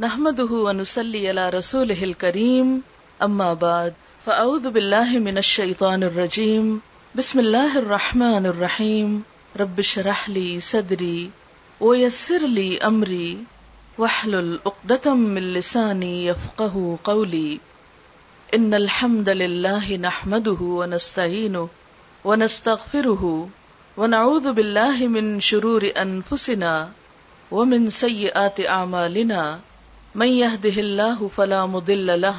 نحمده ونسلي على رسوله الكريم، أما بعد، فأعوذ بالله من الشيطان الرجيم. بسم الله الرحمن الرحيم. رب اشرح لي صدري ويسر لي أمري. واحلل عقدة من لساني يفقه قولي. إن الحمد لله نحمده ونستعينه ونستغفره ونعوذ بالله من شرور أنفسنا ومن سيئات أعمالنا. من يهده الله فلا مضل له،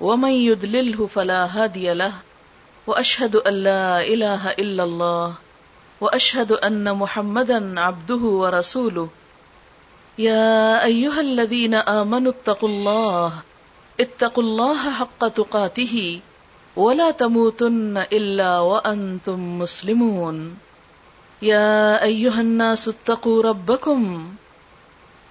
ومن يضلله فلا هادي له واشهد ان لا اله الا الله واشهد ان محمدا عبده ورسوله. يا ايها الذين امنوا اتقوا الله اتقوا الله حق تقاته، ولا تموتن الا وانتم مسلمون. يا ايها الناس اتقوا ربكم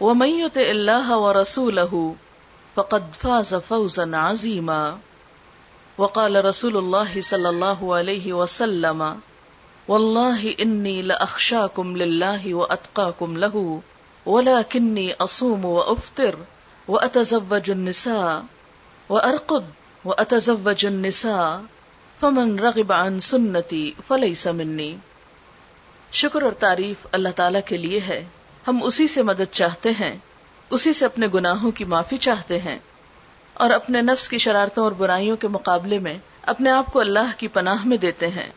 ومن يطع الله ورسوله فقد فاز فوزا عظيما. وقال رسول الله صلى الله عليه وسلم، والله إني لأخشاكم لله وأتقاكم له، ولكني أصوم وأفطر وأتزوج النساء وأرقد وأتزوج النساء، فمن رغب عن سنتي فليس مني. شکر اور تعریف اللہ تعالیٰ کے لیے ہے۔ ہم اسی سے مدد چاہتے ہیں، اسی سے اپنے گناہوں کی معافی چاہتے ہیں، اور اپنے نفس کی شرارتوں اور برائیوں کے مقابلے میں اپنے آپ کو اللہ کی پناہ میں دیتے ہیں۔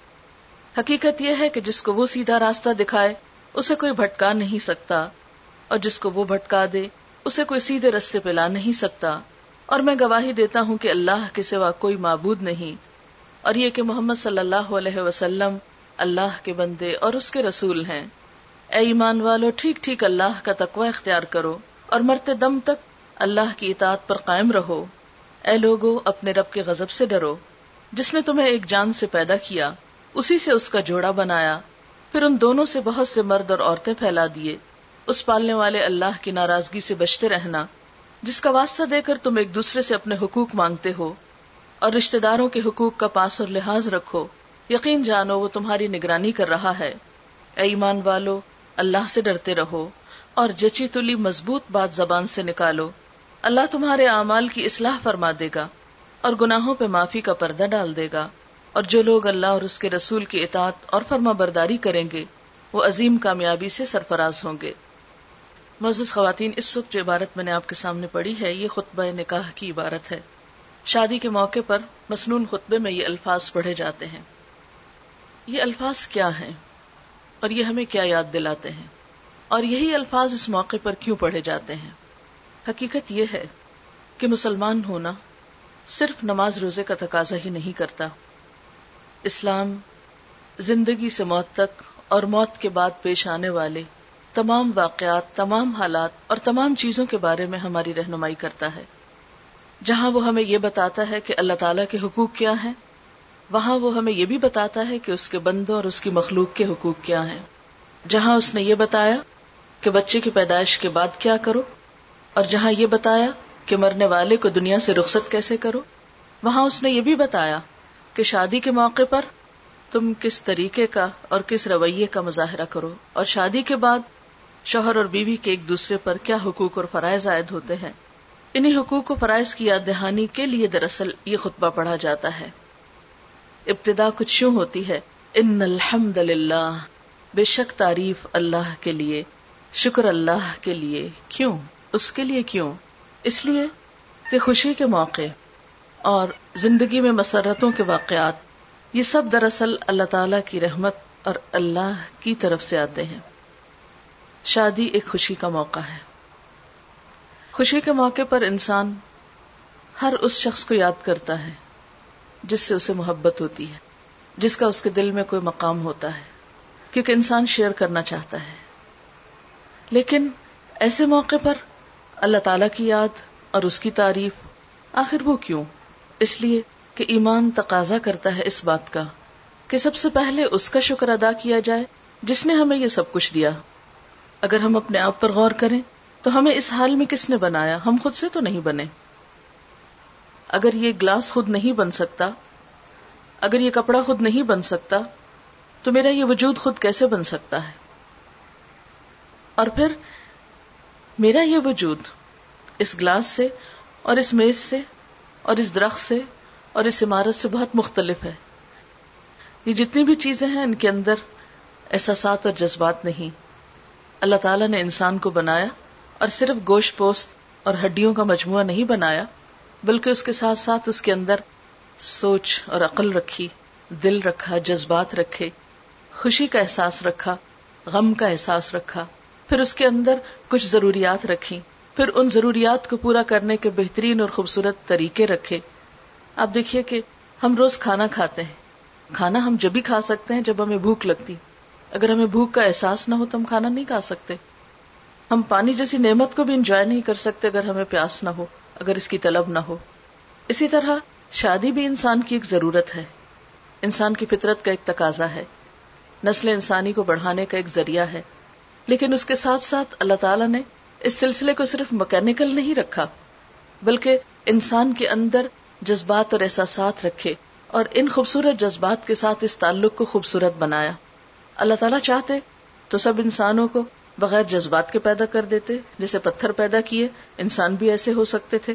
حقیقت یہ ہے کہ جس کو وہ سیدھا راستہ دکھائے، اسے کوئی بھٹکا نہیں سکتا، اور جس کو وہ بھٹکا دے، اسے کوئی سیدھے رستے پہ لا نہیں سکتا۔ اور میں گواہی دیتا ہوں کہ اللہ کے سوا کوئی معبود نہیں، اور یہ کہ محمد صلی اللہ علیہ وسلم اللہ کے بندے اور اس کے رسول ہیں۔ اے ایمان والو، ٹھیک ٹھیک اللہ کا تقوی اختیار کرو اور مرتے دم تک اللہ کی اطاعت پر قائم رہو۔ اے لوگو، اپنے رب کے غضب سے ڈرو۔ جس نے تمہیں ایک جان سے پیدا کیا، اسی سے اس کا جوڑا بنایا۔ پھر ان دونوں سے بہت سے مرد اور عورتیں پھیلا دیے۔ اس پالنے والے اللہ کی ناراضگی سے بچتے رہنا۔ جس کا واسطہ دے کر تم ایک دوسرے سے اپنے حقوق مانگتے ہو۔ اور رشتے داروں کے حقوق کا پاس اور لحاظ رکھو۔ یقین جانو، وہ تمہاری نگرانی کر رہا ہے۔ اے ایمان والو اللہ سے ڈرتے رہو اور جچی تلی مضبوط بات زبان سے نکالو۔ اللہ تمہارے اعمال کی اصلاح فرما دے گا اور گناہوں پہ معافی کا پردہ ڈال دے گا۔ اور جو لوگ اللہ اور اس کے رسول کی اطاعت اور فرما برداری کریں گے، وہ عظیم کامیابی سے سرفراز ہوں گے۔ معزز خواتین، اس وقت جو عبارت میں نے آپ کے سامنے پڑھی ہے، یہ خطبہ نکاح کی عبارت ہے۔ شادی کے موقع پر مصنون خطبے میں یہ الفاظ پڑھے جاتے ہیں۔ یہ الفاظ کیا ہیں؟ اور یہ ہمیں کیا یاد دلاتے ہیں؟ اور یہی الفاظ اس موقع پر کیوں پڑھے جاتے ہیں؟ حقیقت یہ ہے کہ مسلمان ہونا صرف نماز روزے کا تقاضا ہی نہیں کرتا۔ اسلام زندگی سے موت تک اور موت کے بعد پیش آنے والے تمام واقعات، تمام حالات اور تمام چیزوں کے بارے میں ہماری رہنمائی کرتا ہے۔ جہاں وہ ہمیں یہ بتاتا ہے کہ اللہ تعالیٰ کے حقوق کیا ہیں وہاں وہ ہمیں یہ بھی بتاتا ہے کہ اس کے بندوں اور اس کی مخلوق کے حقوق کیا ہیں۔ جہاں اس نے یہ بتایا کہ بچے کی پیدائش کے بعد کیا کرو، اور جہاں یہ بتایا کہ مرنے والے کو دنیا سے رخصت کیسے کرو، وہاں اس نے یہ بھی بتایا کہ شادی کے موقع پر تم کس طریقے کا اور کس رویے کا مظاہرہ کرو، اور شادی کے بعد شوہر اور بیوی کے ایک دوسرے پر کیا حقوق اور فرائض عائد ہوتے ہیں۔ انہیں حقوق و فرائض کی یاد دہانی کے لیے دراصل یہ خطبہ پڑھا جاتا ہے۔ ابتدا کچھ یوں ہوتی ہے، ان الحمد للہ بے شک تعریف اللہ کے لیے، شکر اللہ کے لیے۔ کیوں؟ اس کے لیے کیوں؟ اس لیے کہ خوشی کے موقع اور زندگی میں مسرتوں کے واقعات، یہ سب دراصل اللہ تعالی کی رحمت اور اللہ کی طرف سے آتے ہیں۔ شادی ایک خوشی کا موقع ہے۔ خوشی کے موقع پر انسان ہر اس شخص کو یاد کرتا ہے۔ جس سے اسے محبت ہوتی ہے، جس کا اس کے دل میں کوئی مقام ہوتا ہے، کیونکہ انسان شیئر کرنا چاہتا ہے۔ لیکن ایسے موقع پر اللہ تعالی کی یاد اور اس کی تعریف آخر وہ کیوں؟ اس لیے کہ ایمان تقاضا کرتا ہے اس بات کا کہ سب سے پہلے اس کا شکر ادا کیا جائے جس نے ہمیں یہ سب کچھ دیا۔ اگر ہم اپنے آپ پر غور کریں تو ہمیں اس حال میں کس نے بنایا؟ ہم خود سے تو نہیں بنے۔ اگر یہ گلاس خود نہیں بن سکتا، اگر یہ کپڑا خود نہیں بن سکتا، تو میرا یہ وجود خود کیسے بن سکتا ہے؟ اور پھر، میرا یہ وجود اس گلاس سے اور اس میز سے اور اس درخت سے اور اس عمارت سے بہت مختلف ہے۔ یہ جتنی بھی چیزیں ہیں، ان کے اندر احساسات اور جذبات نہیں۔ اللہ تعالیٰ نے انسان کو بنایا اور صرف گوشت پوست اور ہڈیوں کا مجموعہ نہیں بنایا بلکہ اس کے ساتھ ساتھ اس کے اندر سوچ اور عقل رکھی، دل رکھا، جذبات رکھے، خوشی کا احساس رکھا، غم کا احساس رکھا۔ پھر اس کے اندر کچھ ضروریات رکھی۔ پھر ان ضروریات کو پورا کرنے کے بہترین اور خوبصورت طریقے رکھے۔ آپ دیکھیے کہ ہم روز کھانا کھاتے ہیں۔ کھانا ہم جب بھی کھا سکتے ہیں جب ہمیں بھوک لگتی۔ اگر ہمیں بھوک کا احساس نہ ہو تو ہم کھانا نہیں کھا سکتے۔ ہم پانی جیسی نعمت کو بھی انجوائے نہیں کر سکتے اگر ہمیں پیاس نہ ہو۔ اگر اس کی طلب نہ ہو۔ اسی طرح شادی بھی انسان کی ایک ضرورت ہے۔ انسان کی فطرت کا ایک تقاضا ہے۔ نسل انسانی کو بڑھانے کا ایک ذریعہ ہے۔ لیکن اس کے ساتھ ساتھ اللہ تعالیٰ نے اس سلسلے کو صرف مکینکل نہیں رکھا، بلکہ انسان کے اندر جذبات اور احساسات رکھے اور ان خوبصورت جذبات کے ساتھ اس تعلق کو خوبصورت بنایا۔ اللہ تعالیٰ چاہتے تو سب انسانوں کو بغیر جذبات کے پیدا کر دیتے، جیسے پتھر پیدا کیے، انسان بھی ایسے ہو سکتے تھے۔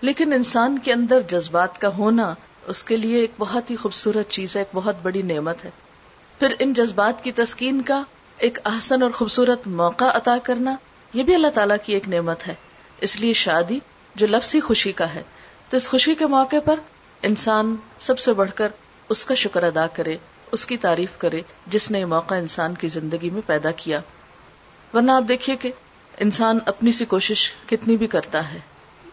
لیکن انسان کے اندر جذبات کا ہونا اس کے لیے ایک بہت ہی خوبصورت چیز ہے، ایک بہت بڑی نعمت ہے۔ پھر ان جذبات کی تسکین کا ایک احسن اور خوبصورت موقع عطا کرنا، یہ بھی اللہ تعالیٰ کی ایک نعمت ہے۔ اس لیے شادی جو لفظی خوشی کا ہے، تو اس خوشی کے موقع پر انسان سب سے بڑھ کر اس کا شکر ادا کرے، اس کی تعریف کرے، جس نے موقع انسان کی زندگی میں پیدا کیا۔ ورنہ آپ دیکھیے کہ انسان اپنی سی کوشش کتنی بھی کرتا ہے،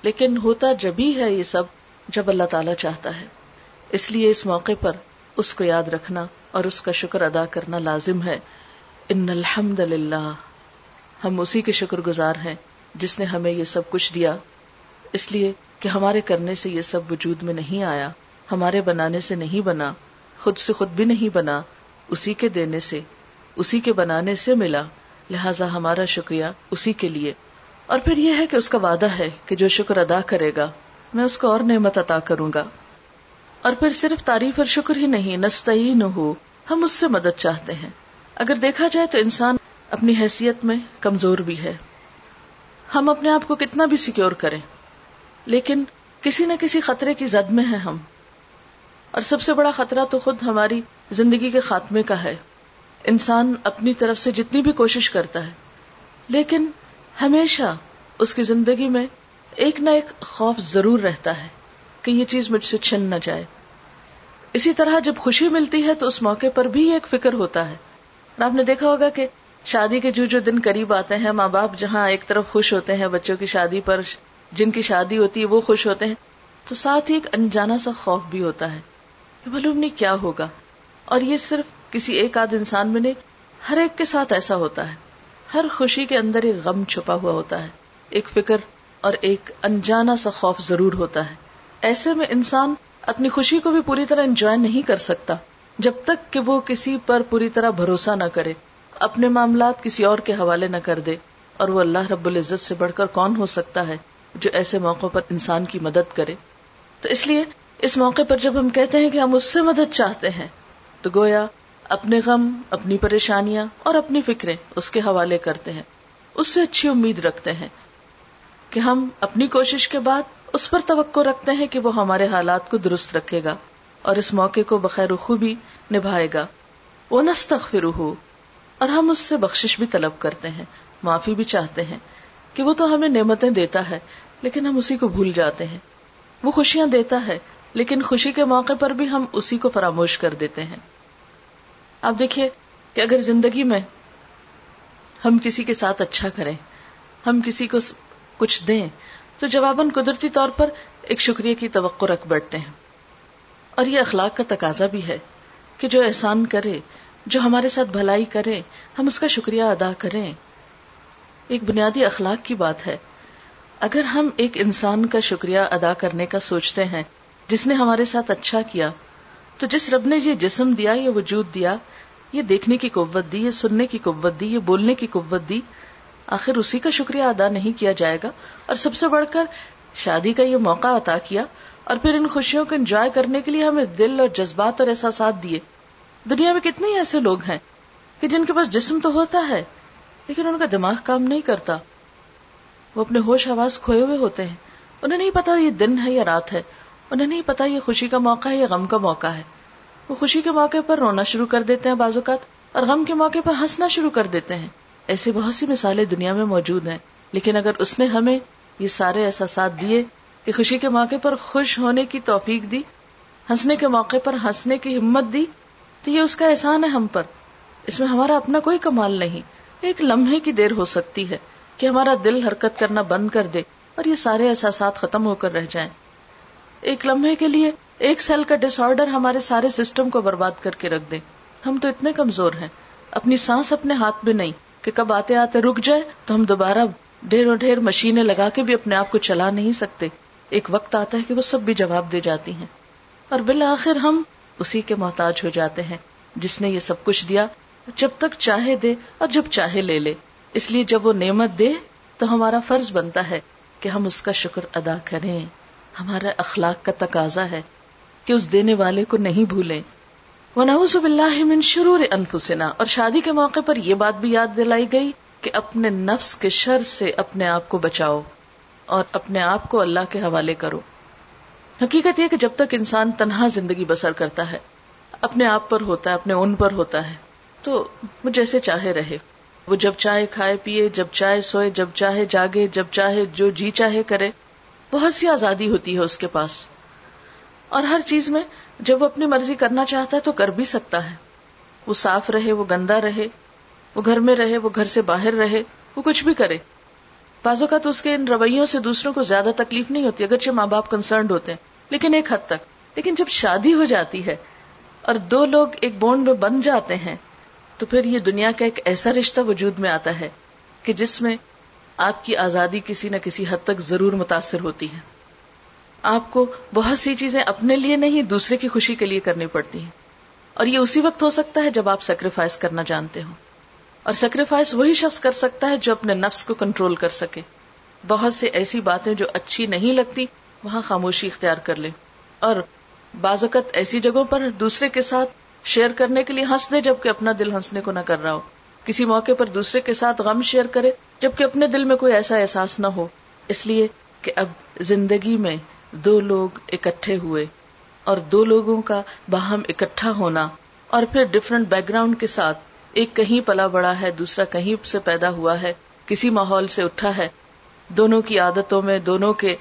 لیکن ہوتا جبھی ہے یہ سب جب اللہ تعالی چاہتا ہے۔ اس لیے اس موقع پر اس کو یاد رکھنا اور اس کا شکر ادا کرنا لازم ہے۔ ان الحمد للہ ہم اسی کے شکر گزار ہیں جس نے ہمیں یہ سب کچھ دیا۔ اس لیے کہ ہمارے کرنے سے یہ سب وجود میں نہیں آیا، ہمارے بنانے سے نہیں بنا، خود سے خود بھی نہیں بنا، اسی کے دینے سے، اسی کے بنانے سے ملا۔ لہذا ہمارا شکریہ اسی کے لیے۔ اور پھر یہ ہے کہ اس کا وعدہ ہے کہ جو شکر ادا کرے گا، میں اس کو اور نعمت عطا کروں گا۔ اور پھر صرف تعریف اور شکر ہی نہیں نستعی نہ ہو ہم اس سے مدد چاہتے ہیں۔ اگر دیکھا جائے تو انسان اپنی حیثیت میں کمزور بھی ہے۔ ہم اپنے آپ کو کتنا بھی سیکیور کریں، لیکن کسی نہ کسی خطرے کی زد میں ہے ہم۔ اور سب سے بڑا خطرہ تو خود ہماری زندگی کے خاتمے کا ہے۔ انسان اپنی طرف سے جتنی بھی کوشش کرتا ہے، لیکن ہمیشہ اس کی زندگی میں ایک نہ ایک خوف ضرور رہتا ہے کہ یہ چیز مجھ سے چھن نہ جائے۔ اسی طرح جب خوشی ملتی ہے تو اس موقع پر بھی ایک فکر ہوتا ہے۔ اور آپ نے دیکھا ہوگا کہ شادی کے جو جو دن قریب آتے ہیں، ماں باپ جہاں ایک طرف خوش ہوتے ہیں، بچوں کی شادی پر جن کی شادی ہوتی ہے وہ خوش ہوتے ہیں، تو ساتھ ہی ایک انجانا سا خوف بھی ہوتا ہے کہ معلوم نہیں کیا ہوگا۔ اور یہ صرف کسی ایک آدھ انسان میں نہیں، ہر ایک کے ساتھ ایسا ہوتا ہے۔ ہر خوشی کے اندر ایک غم چھپا ہوا ہوتا ہے۔ ایک فکر اور ایک انجانا سا خوف ضرور ہوتا ہے۔ ایسے میں انسان اپنی خوشی کو بھی پوری طرح انجوائے نہیں کر سکتا، جب تک کہ وہ کسی پر پوری طرح بھروسہ نہ کرے۔ اپنے معاملات کسی اور کے حوالے نہ کر دے۔ اور وہ اللہ رب العزت سے بڑھ کر کون ہو سکتا ہے جو ایسے موقع پر انسان کی مدد کرے۔ تو اس لیے اس موقع پر جب ہم کہتے ہیں کہ ہم اس سے مدد چاہتے ہیں تو گویا اپنے غم، اپنی پریشانیاں اور اپنی فکریں اس کے حوالے کرتے ہیں۔ اس سے اچھی امید رکھتے ہیں کہ ہم اپنی کوشش کے بعد اس پر توقع رکھتے ہیں کہ وہ ہمارے حالات کو درست رکھے گا اور اس موقع کو بخیر خوبی نبھائے گا۔ وہ نستخر ہو اور ہم اس سے بخشش بھی طلب کرتے ہیں۔ معافی بھی چاہتے ہیں کہ وہ تو ہمیں نعمتیں دیتا ہے، لیکن ہم اسی کو بھول جاتے ہیں۔ وہ خوشیاں دیتا ہے لیکن خوشی کے موقع پر بھی ہم اسی کو فراموش کر دیتے ہیں۔ آپ دیکھیے کہ اگر زندگی میں ہم کسی کے ساتھ اچھا کریں، ہم کسی کو کچھ دیں، تو جواباً قدرتی طور پر ایک شکریہ کی توقع رکھ بیٹھتے ہیں۔ اور یہ اخلاق کا تقاضا بھی ہے کہ جو احسان کرے، جو ہمارے ساتھ بھلائی کرے، ہم اس کا شکریہ ادا کریں۔ ایک بنیادی اخلاق کی بات ہے۔ اگر ہم ایک انسان کا شکریہ ادا کرنے کا سوچتے ہیں جس نے ہمارے ساتھ اچھا کیا، تو جس رب نے یہ جسم دیا، یہ وجود دیا، یہ دیکھنے کی قوت دی، یہ سننے کی قوت دی، یہ بولنے کی قوت دی، آخر اسی کا شکریہ ادا نہیں کیا جائے گا۔ اور سب سے بڑھ کر شادی کا یہ موقع عطا کیا، اور پھر ان خوشیوں کو انجوائے کرنے کے لیے ہمیں دل اور جذبات اور احساسات دیے۔ دنیا میں کتنے ہی ایسے لوگ ہیں کہ جن کے پاس جسم تو ہوتا ہے، لیکن ان کا دماغ کام نہیں کرتا۔ وہ اپنے ہوش آواز کھوئے ہوئے ہوتے ہیں۔ انہیں نہیں پتا یہ دن ہے یا رات ہے۔ انہیں نہیں پتا یہ خوشی کا موقع ہے یا غم کا موقع ہے۔ وہ خوشی کے موقع پر رونا شروع کر دیتے ہیں بعض اوقات اور غم کے موقع پر ہنسنا شروع کر دیتے ہیں۔ ایسی بہت سی مثالیں دنیا میں موجود ہیں، لیکن اگر اس نے ہمیں یہ سارے احساسات دیے کہ خوشی کے موقع پر خوش ہونے کی توفیق دی، ہنسنے کے موقع پر ہنسنے کی ہمت دی، تو یہ اس کا احسان ہے ہم پر۔ اس میں ہمارا اپنا کوئی کمال نہیں، ایک لمحے کی دیر ہو سکتی ہے کہ ہمارا دل حرکت کرنا بند کر دے اور یہ سارے احساسات ختم ہو کر رہ جائیں۔ ایک لمحے کے لیے ایک سیل کا ڈس آرڈر ہمارے سارے سسٹم کو برباد کر کے رکھ دے۔ ہم تو اتنے کمزور ہیں۔ اپنی سانس اپنے ہاتھ میں نہیں کہ کب آتے آتے رک جائے تو ہم دوبارہ ڈھیر ڈھیر مشینیں لگا کے بھی اپنے آپ کو چلا نہیں سکتے۔ ایک وقت آتا ہے کہ وہ سب بھی جواب دے جاتی ہیں۔ اور بالآخر ہم اسی کے محتاج ہو جاتے ہیں جس نے یہ سب کچھ دیا۔ جب تک چاہے دے اور جب چاہے لے لے۔ اس لیے جب وہ نعمت دے تو ہمارا فرض بنتا ہے کہ ہم اس کا شکر ادا کریں۔ ہمارا اخلاق کا تقاضا ہے کہ اس دینے والے کو نہیں بھولیں۔ باللہ من شرور انفسنا۔ اور شادی کے موقع پر یہ بات بھی یاد دلائی گئی کہ اپنے نفس کے شر سے اپنے آپ کو بچاؤ اور اپنے آپ کو اللہ کے حوالے کرو۔ حقیقت یہ کہ جب تک انسان تنہا زندگی بسر کرتا ہے، اپنے آپ پر ہوتا ہے، اپنے ان پر ہوتا ہے، تو وہ جیسے چاہے رہے۔ وہ جب چاہے کھائے پیے جب چاہے سوئے، جب چاہے جاگے، جب چاہے جو جی چاہے کرے۔ بہت سی آزادی ہوتی ہے اس کے پاس۔ اور ہر چیز میں جب وہ اپنی مرضی کرنا چاہتا ہے تو کر بھی سکتا ہے۔ وہ صاف رہے، وہ گندا رہے، وہ گھر میں رہے، وہ گھر سے باہر رہے، وہ کچھ بھی کرے۔ بازو کا تو اس کے ان رویوں سے دوسروں کو زیادہ تکلیف نہیں ہوتی اگرچہ ماں باپ کنسرنڈ ہوتے ہیں، لیکن ایک حد تک۔ لیکن جب شادی ہو جاتی ہے اور دو لوگ ایک بونڈ میں بن جاتے ہیں، تو پھر یہ دنیا کا ایک ایسا رشتہ وجود میں آتا ہے کہ جس میں آپ کی آزادی کسی نہ کسی حد تک ضرور متاثر ہوتی ہے۔ آپ کو بہت سی چیزیں اپنے لیے نہیں، دوسرے کی خوشی کے لیے کرنی پڑتی ہیں۔ اور یہ اسی وقت ہو سکتا ہے جب آپ سیکریفائس کرنا جانتے ہو اور سیکریفائس وہی شخص کر سکتا ہے جو اپنے نفس کو کنٹرول کر سکے۔ بہت سے ایسی باتیں جو اچھی نہیں لگتی، وہاں خاموشی اختیار کر لے۔ اور بعض اوقات ایسی جگہوں پر دوسرے کے ساتھ شیئر کرنے کے لیے ہنس دے جبکہ اپنا دل ہنسنے کو نہ کر رہا ہو۔ کسی موقع پر دوسرے کے ساتھ غم شیئر کرے۔ جبکہ اپنے دل میں کوئی ایسا احساس نہ ہو۔ اس لیے کہ اب زندگی میں دو لوگ اکٹھے ہوئے اور دو لوگوں کا باہم اکٹھا ہونا اور پھر ڈفرنٹ بیک گراؤنڈ کے ساتھ ایک کہیں پلا بڑا ہے، دوسرا کہیں سے پیدا ہوا ہے، کسی ماحول سے اٹھا ہے۔ دونوں کی عادتوں میں، دونوں کے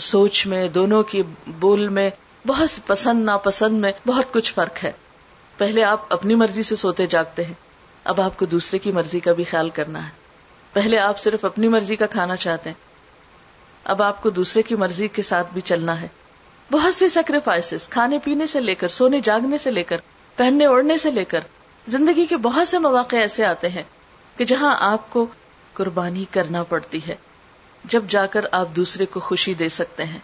سوچ میں، دونوں کی بول میں، بہت پسند، ناپسند میں بہت کچھ فرق ہے۔ پہلے آپ اپنی مرضی سے سوتے جاگتے ہیں، اب آپ کو دوسرے کی مرضی کا بھی خیال کرنا ہے۔ پہلے آپ صرف اپنی مرضی کا کھانا چاہتے ہیں۔ اب آپ کو دوسرے کی مرضی کے ساتھ بھی چلنا ہے۔ بہت سی سیکریفائس کھانے پینے سے لے کر، سونے جاگنے سے لے کر، پہننے اوڑھنے سے لے کر، زندگی کے بہت سے مواقع ایسے آتے ہیں کہ جہاں آپ کو قربانی کرنا پڑتی ہے، جب جا کر آپ دوسرے کو خوشی دے سکتے ہیں۔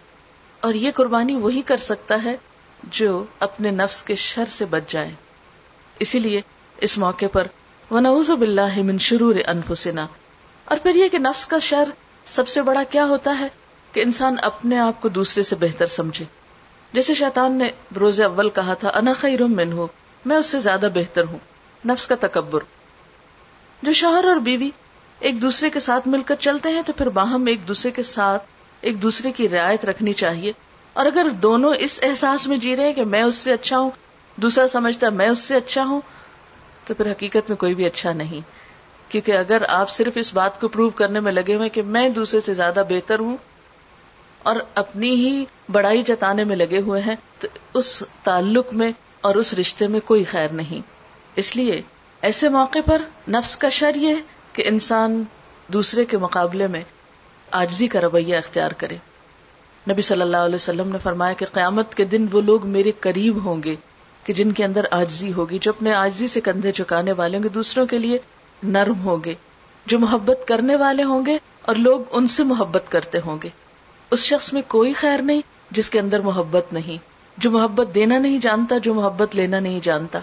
اور یہ قربانی وہی کر سکتا ہے جو اپنے نفس کے شر سے بچ جائے۔ اسی لیے اس موقع پر، ونعوذ باللہ من شرور انفسنا اور پھر یہ کہ نفس کا شر سب سے بڑا کیا ہوتا ہے؟ کہ انسان اپنے آپ کو دوسرے سے بہتر سمجھے۔ جیسے شیطان نے روز اول کہا تھا، انا خیر من ہو میں اس سے زیادہ بہتر ہوں۔ نفس کا تکبر۔ جو شوہر اور بیوی ایک دوسرے کے ساتھ مل کر چلتے ہیں، تو پھر باہم ایک دوسرے کے ساتھ ایک دوسرے کی رعایت رکھنی چاہیے۔ اور اگر دونوں اس احساس میں جی رہے ہیں کہ میں اس سے اچھا ہوں، دوسرا سمجھتا میں اس سے اچھا ہوں، تو پھر حقیقت میں کوئی بھی اچھا نہیں۔ کیونکہ اگر آپ صرف اس بات کو پروو کرنے میں لگے ہوئے کہ میں دوسرے سے زیادہ بہتر ہوں اور اپنی ہی بڑائی جتانے میں لگے ہوئے ہیں، تو اس تعلق میں اور اس رشتے میں کوئی خیر نہیں۔ اس لیے ایسے موقع پر نفس کا شر یہ کہ انسان دوسرے کے مقابلے میں آجزی کا رویہ اختیار کرے۔ نبی صلی اللہ علیہ وسلم نے فرمایا کہ قیامت کے دن وہ لوگ میرے قریب ہوں گے کہ جن کے اندر آجزی ہوگی، جو اپنے آجزی سے کندھے چکانے والے ہوں گے، دوسروں کے لیے نرم ہوں گے، جو محبت کرنے والے ہوں گے اور لوگ ان سے محبت کرتے ہوں گے۔ اس شخص میں کوئی خیر نہیں جس کے اندر محبت نہیں، جو محبت دینا نہیں جانتا، جو محبت لینا نہیں جانتا۔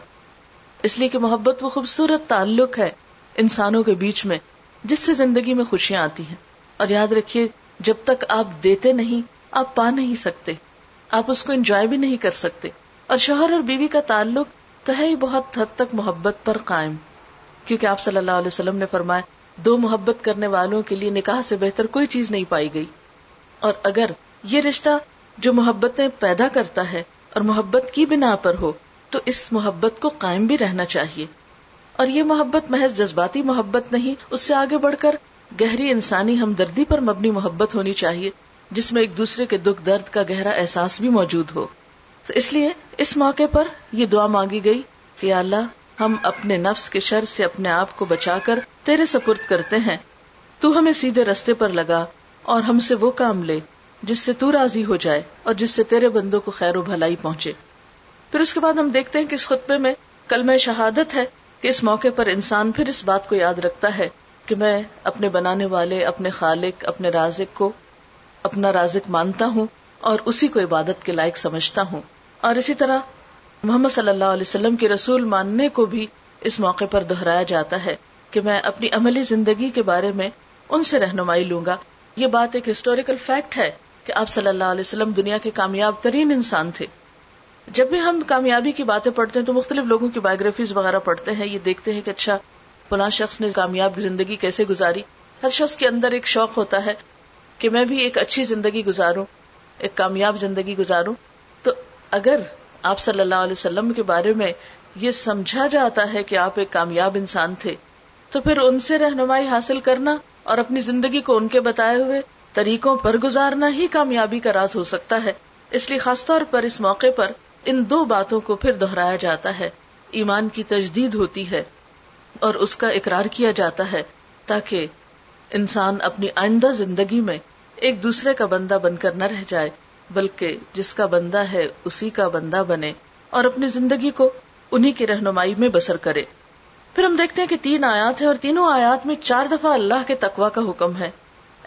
اس لیے کہ محبت وہ خوبصورت تعلق ہے انسانوں کے بیچ میں، جس سے زندگی میں خوشیاں آتی ہیں۔ اور یاد رکھیے، جب تک آپ دیتے نہیں، آپ پا نہیں سکتے۔ آپ اس کو انجوائے بھی نہیں کر سکتے۔ اور شوہر اور بیوی کا تعلق تو ہے ہی بہت حد تک محبت پر قائم۔ کیونکہ آپ صلی اللہ علیہ وسلم نے فرمایا، دو محبت کرنے والوں کے لیے نکاح سے بہتر کوئی چیز نہیں پائی گئی۔ اور اگر یہ رشتہ جو محبتیں پیدا کرتا ہے اور محبت کی بنا پر ہو، تو اس محبت کو قائم بھی رہنا چاہیے۔ اور یہ محبت محض جذباتی محبت نہیں، اس سے آگے بڑھ کر گہری انسانی ہمدردی پر مبنی محبت ہونی چاہیے، جس میں ایک دوسرے کے دکھ درد کا گہرا احساس بھی موجود ہو۔ تو اس لیے اس موقع پر یہ دعا مانگی گئی کہ اللہ ہم اپنے نفس کے شر سے اپنے آپ کو بچا کر تیرے سپرد کرتے ہیں۔ تو ہمیں سیدھے رستے پر لگا اور ہم سے وہ کام لے جس سے تو راضی ہو جائے اور جس سے تیرے بندوں کو خیر و بھلائی پہنچے۔ پھر اس کے بعد ہم دیکھتے ہیں کہ اس خطبے میں کل میں شہادت ہے کہ اس موقع پر انسان پھر اس بات کو یاد رکھتا ہے کہ میں اپنے بنانے والے، اپنے خالق، اپنے رازق کو اپنا رازق مانتا ہوں اور اسی کو عبادت کے لائق سمجھتا ہوں۔ اور اسی طرح محمد صلی اللہ علیہ وسلم کے رسول ماننے کو بھی اس موقع پر دہرایا جاتا ہے کہ میں اپنی عملی زندگی کے بارے میں ان سے رہنمائی لوں گا۔ یہ بات ایک ہسٹوریکل فیکٹ ہے کہ آپ صلی اللہ علیہ وسلم دنیا کے کامیاب ترین انسان تھے۔ جب بھی ہم کامیابی کی باتیں پڑھتے ہیں تو مختلف لوگوں کی بایوگرافیز وغیرہ پڑھتے ہیں، یہ دیکھتے ہیں کہ اچھا فلاں شخص نے کامیاب زندگی کیسے گزاری۔ ہر شخص کے اندر ایک شوق ہوتا ہے کہ میں بھی ایک اچھی زندگی گزاروں، ایک کامیاب زندگی گزاروں۔ تو اگر آپ صلی اللہ علیہ وسلم کے بارے میں یہ سمجھا جاتا ہے کہ آپ ایک کامیاب انسان تھے۔ تو پھر ان سے رہنمائی حاصل کرنا اور اپنی زندگی کو ان کے بتائے ہوئے طریقوں پر گزارنا ہی کامیابی کا راز ہو سکتا ہے۔ اس لیے خاص طور پر اس موقع پر ان دو باتوں کو پھر دہرایا جاتا ہے۔ ایمان کی تجدید ہوتی ہے اور اس کا اقرار کیا جاتا ہے تاکہ انسان اپنی آئندہ زندگی میں ایک دوسرے کا بندہ بن کر نہ رہ جائے۔ بلکہ جس کا بندہ ہے اسی کا بندہ بنے اور اپنی زندگی کو انہی کی رہنمائی میں بسر کرے۔ پھر ہم دیکھتے ہیں کہ تین آیات ہیں اور تینوں آیات میں چار دفعہ اللہ کے تقوا کا حکم ہے۔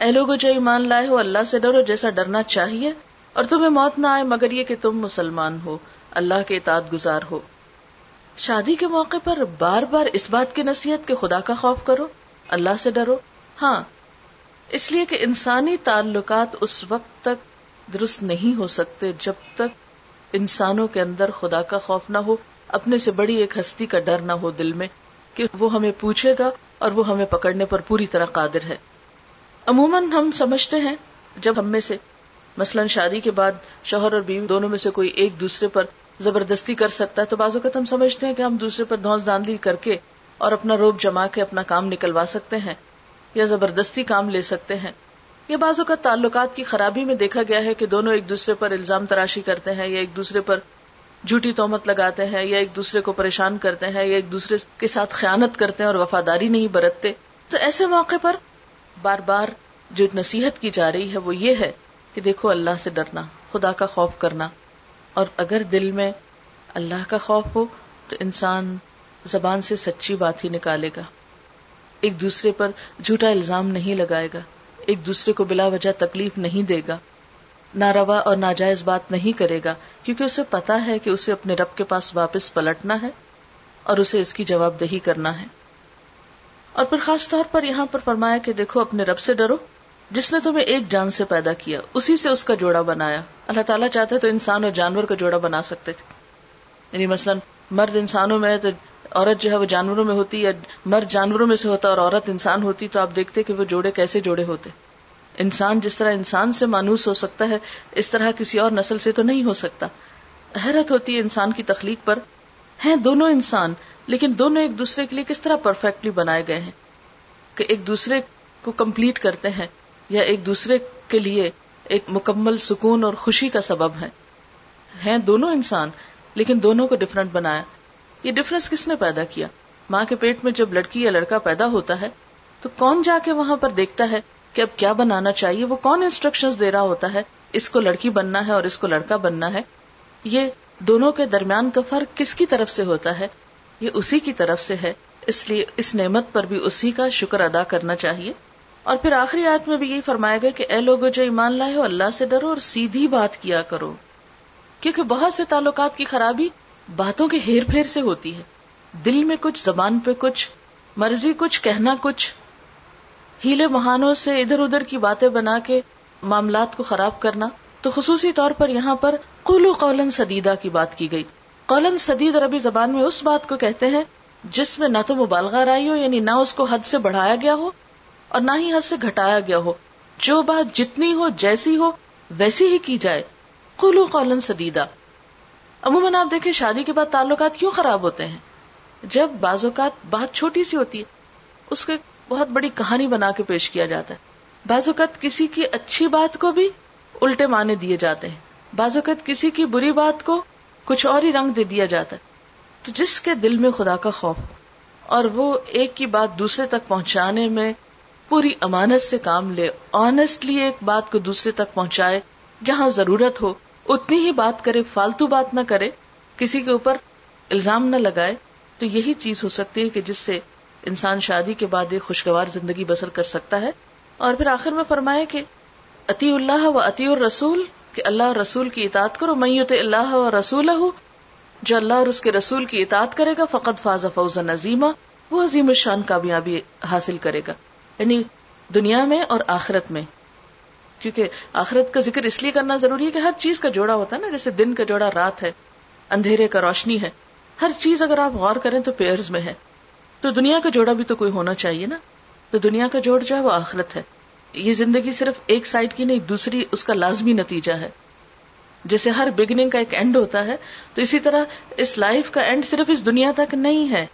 اے لوگ جو ایمان لائے ہو اللہ سے ڈرو، جیسا ڈرنا چاہیے اور تمہیں موت نہ آئے، مگر یہ کہ تم مسلمان ہو، اللہ کے اطاعت گزار ہو۔ شادی کے موقع پر بار بار اس بات کی نصیحت کہ خدا کا خوف کرو، اللہ سے ڈرو۔ ہاں اس لیے کہ انسانی تعلقات اس وقت تک درست نہیں ہو سکتے جب تک انسانوں کے اندر خدا کا خوف نہ ہو، اپنے سے بڑی ایک ہستی کا ڈر نہ ہو دل میں کہ وہ ہمیں پوچھے گا اور وہ ہمیں پکڑنے پر پوری طرح قادر ہے۔ عموماً ہم سمجھتے ہیں، جب ہم میں سے، مثلاً شادی کے بعد شوہر اور بیوی دونوں میں سے کوئی ایک دوسرے پر زبردستی کر سکتا ہے، تو بعض اوقات ہم سمجھتے ہیں کہ ہم دوسرے پر دھوس داندلی کر کے اور اپنا روپ جما کے اپنا کام نکلوا سکتے ہیں یا زبردستی کام لے سکتے ہیں۔ یہ بازو کا تعلقات کی خرابی میں دیکھا گیا ہے کہ دونوں ایک دوسرے پر الزام تراشی کرتے ہیں یا ایک دوسرے پر جھوٹی تومت لگاتے ہیں یا ایک دوسرے کو پریشان کرتے ہیں یا ایک دوسرے کے ساتھ خیانت کرتے ہیں اور وفاداری نہیں برتتے۔ تو ایسے موقع پر بار بار جو نصیحت کی جا رہی ہے وہ یہ ہے کہ دیکھو اللہ سے ڈرنا، خدا کا خوف کرنا۔ اور اگر دل میں اللہ کا خوف ہو تو انسان زبان سے سچی بات ہی نکالے گا۔ ایک دوسرے پر جھوٹا الزام نہیں لگائے گا۔ ایک دوسرے کو بلا وجہ تکلیف نہیں دے گا، ناروا اور ناجائز بات نہیں کرے گا، کیونکہ اسے پتا ہے کہ اسے اپنے رب کے پاس واپس پلٹنا ہے اور اسے اس کی جواب دہی کرنا ہے۔ اور پھر خاص طور پر یہاں پر فرمایا کہ دیکھو، اپنے رب سے ڈرو، جس نے تمہیں ایک جان سے پیدا کیا، اسی سے اس کا جوڑا بنایا۔ اللہ تعالیٰ چاہتے تو انسان اور جانور کا جوڑا بنا سکتے تھے۔ یعنی مثلاً مرد انسانوں میں تو عورت جو ہے وہ جانوروں میں ہوتی یا مرد جانوروں میں سے ہوتا اور عورت انسان ہوتی، تو آپ دیکھتے کہ وہ جوڑے کیسے جوڑے ہوتے انسان جس طرح انسان سے مانوس ہو سکتا ہے، اس طرح کسی اور نسل سے تو نہیں ہو سکتا۔ حیرت ہوتی ہے انسان کی تخلیق پر۔ ہیں دونوں انسان، لیکن دونوں ایک دوسرے کے لیے کس طرح پرفیکٹلی بنائے گئے ہیں؟ کہ ایک دوسرے کو کمپلیٹ کرتے ہیں یا ایک دوسرے کے لیے ایک مکمل سکون اور خوشی کا سبب ہے۔ ہیں دونوں انسان، لیکن دونوں کو ڈفرنٹ بنایا۔ یہ ڈفرنس کس نے پیدا کیا؟ ماں کے پیٹ میں جب لڑکی یا لڑکا پیدا ہوتا ہے، تو کون جا کے وہاں پر دیکھتا ہے کہ اب کیا بنانا چاہیے؟ وہ کون انسٹرکشن دے رہا ہوتا ہے؟ اس کو لڑکی بننا ہے اور اس کو لڑکا بننا ہے؟ یہ دونوں کے درمیان کا فرق کس کی طرف سے ہوتا ہے؟ یہ اسی کی طرف سے ہے، اس لیے اس نعمت پر بھی اسی کا شکر ادا کرنا چاہیے۔ اور پھر آخری آیت میں بھی یہی فرمایا گیا کہ اے لوگوں جو ایمان لائے ہو، اللہ سے ڈرو اور سیدھی بات کیا کرو۔ کیونکہ بہت سے تعلقات کی خرابی باتوں کے ہیر پھیر سے ہوتی ہے۔ دل میں کچھ، زبان پہ کچھ، مرضی کچھ، کہنا کچھ۔ ہیلے مہانوں سے ادھر ادھر کی باتیں بنا کے معاملات کو خراب کرنا۔ تو خصوصی طور پر یہاں پر قلو قولن سدیدہ کی بات کی گئی۔ قولن سدید عربی زبان میں اس بات کو کہتے ہیں جس میں نہ تو مبالغہ رائی ہو یعنی نہ اس کو حد سے بڑھایا گیا ہو اور نہ ہی حد سے گھٹایا گیا ہو۔ جو بات جتنی ہو، جیسی ہو، ویسی ہی کی جائے۔ قلو قولن سدیدہ۔ عموماً آپ دیکھیں، شادی کے بعد تعلقات کیوں خراب ہوتے ہیں؟ جب بعض اوقات بات چھوٹی سی ہوتی ہے، اس کو بہت بڑی کہانی بنا کے پیش کیا جاتا ہے۔ بعض اوقات کسی کی اچھی بات کو بھی الٹے معنی دیے جاتے ہیں۔ بعض اوقات کسی کی بری بات کو کچھ اور ہی رنگ دے دیا جاتا ہے۔ تو جس کے دل میں خدا کا خوف اور وہ ایک کی بات دوسرے تک پہنچانے میں پوری امانت سے کام لے آنےسٹلی ایک بات کو دوسرے تک پہنچائے، جہاں ضرورت ہو اتنی ہی بات کرے، فالتو بات نہ کرے، کسی کے اوپر الزام نہ لگائے، تو یہی چیز ہو سکتی ہے کہ جس سے انسان شادی کے بعد ایک خوشگوار زندگی بسر کر سکتا ہے۔ اور پھر آخر میں فرمائے کہ عطی اللہ و عطی الرسول، کہ اللہ اور رسول کی اطاعت کرو۔ میت اللہ و رسول جو اللہ اور اس کے رسول کی اطاعت کرے گا فقط فاض فوز نظیمہ وہ عظیم الشان کامیابی حاصل کرے گا۔ یعنی دنیا میں اور آخرت میں۔ کیونکہ آخرت کا ذکر اس لیے کرنا ضروری ہے کہ ہر چیز کا جوڑا ہوتا ہے نا، جیسے دن کا جوڑا، رات ہے، اندھیرے کا، روشنی ہے۔ ہر چیز اگر آپ غور کریں تو پیئرز میں ہے۔ تو دنیا کا جوڑا بھی تو کوئی ہونا چاہیے نا۔ تو دنیا کا جوڑ جو ہے وہ آخرت ہے۔ یہ زندگی صرف ایک سائڈ کی نہیں، دوسری اس کا لازمی نتیجہ ہے۔ جیسے ہر بگننگ کا ایک اینڈ ہوتا ہے، تو اسی طرح اس لائف کا اینڈ صرف اس دنیا تک نہیں ہے۔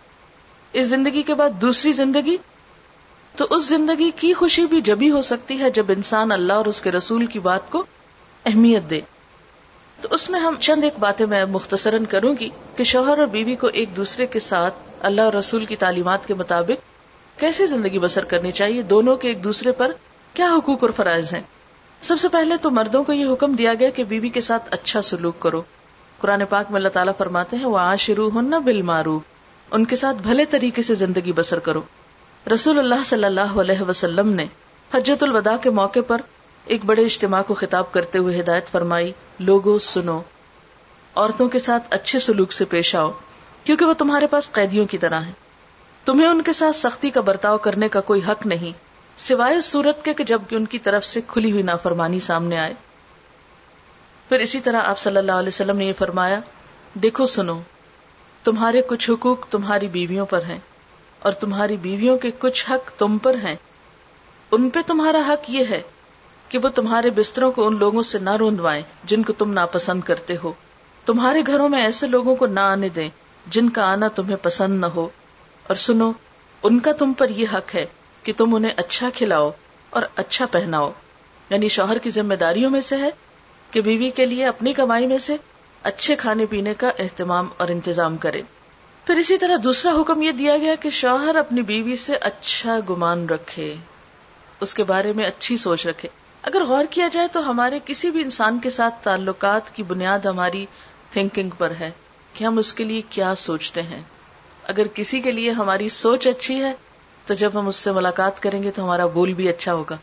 اس زندگی کے بعد دوسری زندگی تو اس زندگی کی خوشی بھی جبھی ہو سکتی ہے جب انسان اللہ اور اس کے رسول کی بات کو اہمیت دے۔ تو اس میں ہم چند ایک باتیں میں مختصراً کروں گی کہ شوہر اور بیوی کو ایک دوسرے کے ساتھ اللہ اور رسول کی تعلیمات کے مطابق کیسے زندگی بسر کرنی چاہیے، دونوں کے ایک دوسرے پر کیا حقوق اور فرائض ہیں؟ سب سے پہلے تو مردوں کو یہ حکم دیا گیا کہ بیوی کے ساتھ اچھا سلوک کرو۔ قرآن پاک میں اللہ تعالیٰ فرماتے ہیں وہ آ شروع ہونا بل مارو ان کے ساتھ بھلے طریقے سے زندگی بسر کرو۔ رسول اللہ صلی اللہ علیہ وسلم نے حجت الوداع کے موقع پر ایک بڑے اجتماع کو خطاب کرتے ہوئے ہدایت فرمائی، لوگو سنو، عورتوں کے ساتھ اچھے سلوک سے پیش آؤ، کیونکہ وہ تمہارے پاس قیدیوں کی طرح ہیں۔ تمہیں ان کے ساتھ سختی کا برتاؤ کرنے کا کوئی حق نہیں، سوائے صورت کے کہ جب ان کی طرف سے کھلی ہوئی نافرمانی سامنے آئے۔ پھر اسی طرح آپ صلی اللہ علیہ وسلم نے یہ فرمایا، دیکھو سنو، تمہارے کچھ حقوق تمہاری بیویوں پر ہیں۔ اور تمہاری بیویوں کے کچھ حق تم پر ہیں۔ ان پہ تمہارا حق یہ ہے کہ وہ تمہارے بستروں کو ان لوگوں سے نہ روندوائیں جن کو تم ناپسند کرتے ہو۔ تمہارے گھروں میں ایسے لوگوں کو نہ آنے دیں جن کا آنا تمہیں پسند نہ ہو۔ اور سنو، ان کا تم پر یہ حق ہے کہ تم انہیں اچھا کھلاؤ اور اچھا پہناؤ۔ یعنی شوہر کی ذمہ داریوں میں سے ہے کہ بیوی کے لیے اپنی کمائی میں سے اچھے کھانے پینے کا اہتمام اور انتظام کرے۔ پھر اسی طرح دوسرا حکم یہ دیا گیا کہ شوہر اپنی بیوی سے اچھا گمان رکھے، اس کے بارے میں اچھی سوچ رکھے۔ اگر غور کیا جائے تو ہمارے کسی بھی انسان کے ساتھ تعلقات کی بنیاد ہماری تھنکنگ پر ہے کہ ہم اس کے لیے کیا سوچتے ہیں۔ اگر کسی کے لیے ہماری سوچ اچھی ہے تو جب ہم اس سے ملاقات کریں گے تو ہمارا بول بھی اچھا ہوگا۔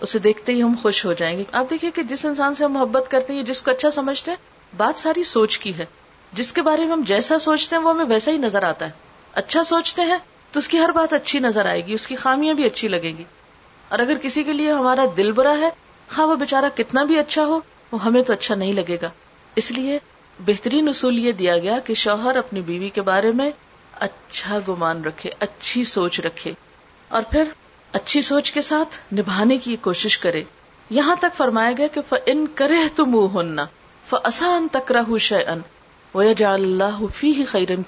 اسے دیکھتے ہی ہم خوش ہو جائیں گے۔ آپ دیکھیے کہ جس انسان سے ہم محبت کرتے ہیں، جس کو اچھا سمجھتے ہیں، بات ساری سوچ کی ہے۔ جس کے بارے میں ہم جیسا سوچتے ہیں وہ ہمیں ویسا ہی نظر آتا ہے۔ اچھا سوچتے ہیں تو اس کی ہر بات اچھی نظر آئے گی، اس کی خامیاں بھی اچھی لگیں گی۔ اور اگر کسی کے لیے ہمارا دل برا ہے، خواہ وہ بےچارا کتنا بھی اچھا ہو، وہ ہمیں تو اچھا نہیں لگے گا۔ اس لیے بہترین اصول یہ دیا گیا کہ شوہر اپنی بیوی کے بارے میں اچھا گمان رکھے، اچھی سوچ رکھے۔ اور پھر اچھی سوچ کے ساتھ نبھانے کی کوشش کرے۔ یہاں تک فرمایا گیا کہ ان کرے تم ہننا فسان تک رہ ان جا اللہ فی خیرن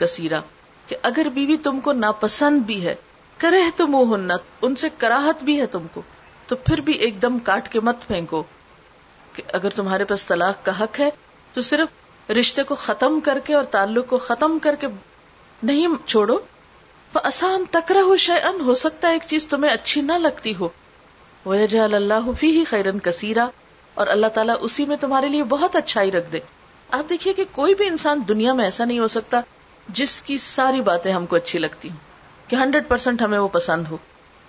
کہ اگر بیوی تم کو ناپسند بھی ہے کرے تم ان سے کراہت بھی ہے تم کو، تو پھر بھی ایک دم کاٹ کے مت پھینکو کہ اگر تمہارے پاس طلاق کا حق ہے، تو صرف رشتے کو ختم کر کے اور تعلق کو ختم کر کے نہیں چھوڑو۔ آسان تکرہ ہو ان ہو سکتا ہے ایک چیز تمہیں اچھی نہ لگتی ہو۔ وہ اللہ فی ہی خیرن کثیرا اور اللہ تعالیٰ اسی میں تمہارے لیے بہت اچھائی رکھ دے۔ آپ دیکھیے کہ کوئی بھی انسان دنیا میں ایسا نہیں ہو سکتا جس کی ساری باتیں ہم کو اچھی لگتی ہوں، کہ ہنڈریڈ پرسینٹ ہمیں وہ پسند ہو۔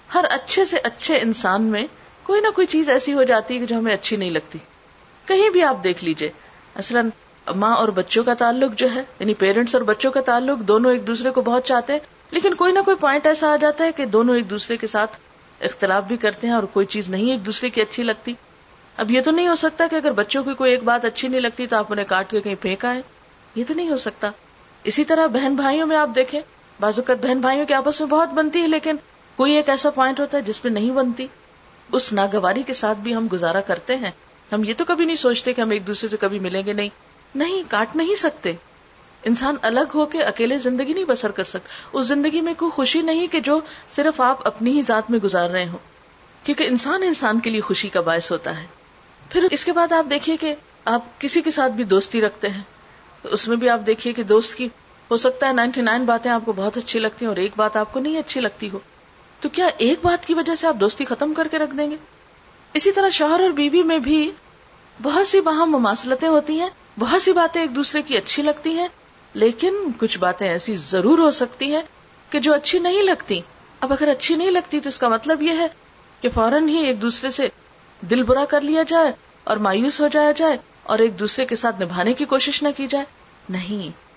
ہر اچھے سے اچھے انسان میں کوئی نہ کوئی چیز ایسی ہو جاتی ہے جو ہمیں اچھی نہیں لگتی۔ کہیں بھی آپ دیکھ لیجیے اصلا ماں اور بچوں کا تعلق جو ہے یعنی پیرنٹس اور بچوں کا تعلق دونوں ایک دوسرے کو بہت چاہتے ہیں، لیکن کوئی نہ کوئی پوائنٹ ایسا آ جاتا ہے کہ دونوں ایک دوسرے کے ساتھ اختلاف بھی کرتے ہیں اور کوئی چیز نہیں ایک دوسرے کی اچھی لگتی۔ اب یہ تو نہیں ہو سکتا کہ اگر بچوں کی کوئی ایک بات اچھی نہیں لگتی تو آپ انہیں کاٹ کے کہیں پھینک آئے یہ تو نہیں ہو سکتا۔ اسی طرح بہن بھائیوں میں آپ دیکھیں بازوقت بہن بھائیوں کے آپس میں بہت بنتی ہے، لیکن کوئی ایک ایسا پوائنٹ ہوتا ہے جس پہ نہیں بنتی۔ اس ناگواری کے ساتھ بھی ہم گزارا کرتے ہیں۔ ہم یہ تو کبھی نہیں سوچتے کہ ہم ایک دوسرے سے کبھی ملیں گے نہیں۔ نہیں، کاٹ نہیں سکتے۔ انسان الگ ہو کے اکیلے زندگی نہیں بسر کر سکتا۔ اس زندگی میں کوئی خوشی نہیں کہ جو صرف آپ اپنی ہی ذات میں گزار رہے ہوں۔ کیونکہ انسان انسان کے لیے خوشی کا باعث ہوتا ہے۔ پھر اس کے بعد آپ دیکھیے کہ آپ کسی کے ساتھ بھی دوستی رکھتے ہیں اس میں بھی آپ دیکھیے کہ دوست کی، ہو سکتا ہے نائنٹی نائن باتیں آپ کو بہت اچھی لگتی ہیں اور ایک بات آپ کو نہیں اچھی لگتی ہو۔ تو کیا ایک بات کی وجہ سے آپ دوستی ختم کر کے رکھ دیں گے؟ اسی طرح شوہر اور بیوی میں بھی بہت سی باہم مماثلتیں ہوتی ہیں، بہت سی باتیں ایک دوسرے کی اچھی لگتی ہیں، لیکن کچھ باتیں ایسی ضرور ہو سکتی ہیں کہ جو اچھی نہیں لگتی۔ اب اگر اچھی نہیں لگتی تو اس کا مطلب یہ ہے کہ فوراً ہی ایک دوسرے سے دل برا کر لیا جائے اور مایوس ہو جایا جائے اور ایک دوسرے کے ساتھ نبھانے کی کوشش نہ کی جائے۔ نہیں۔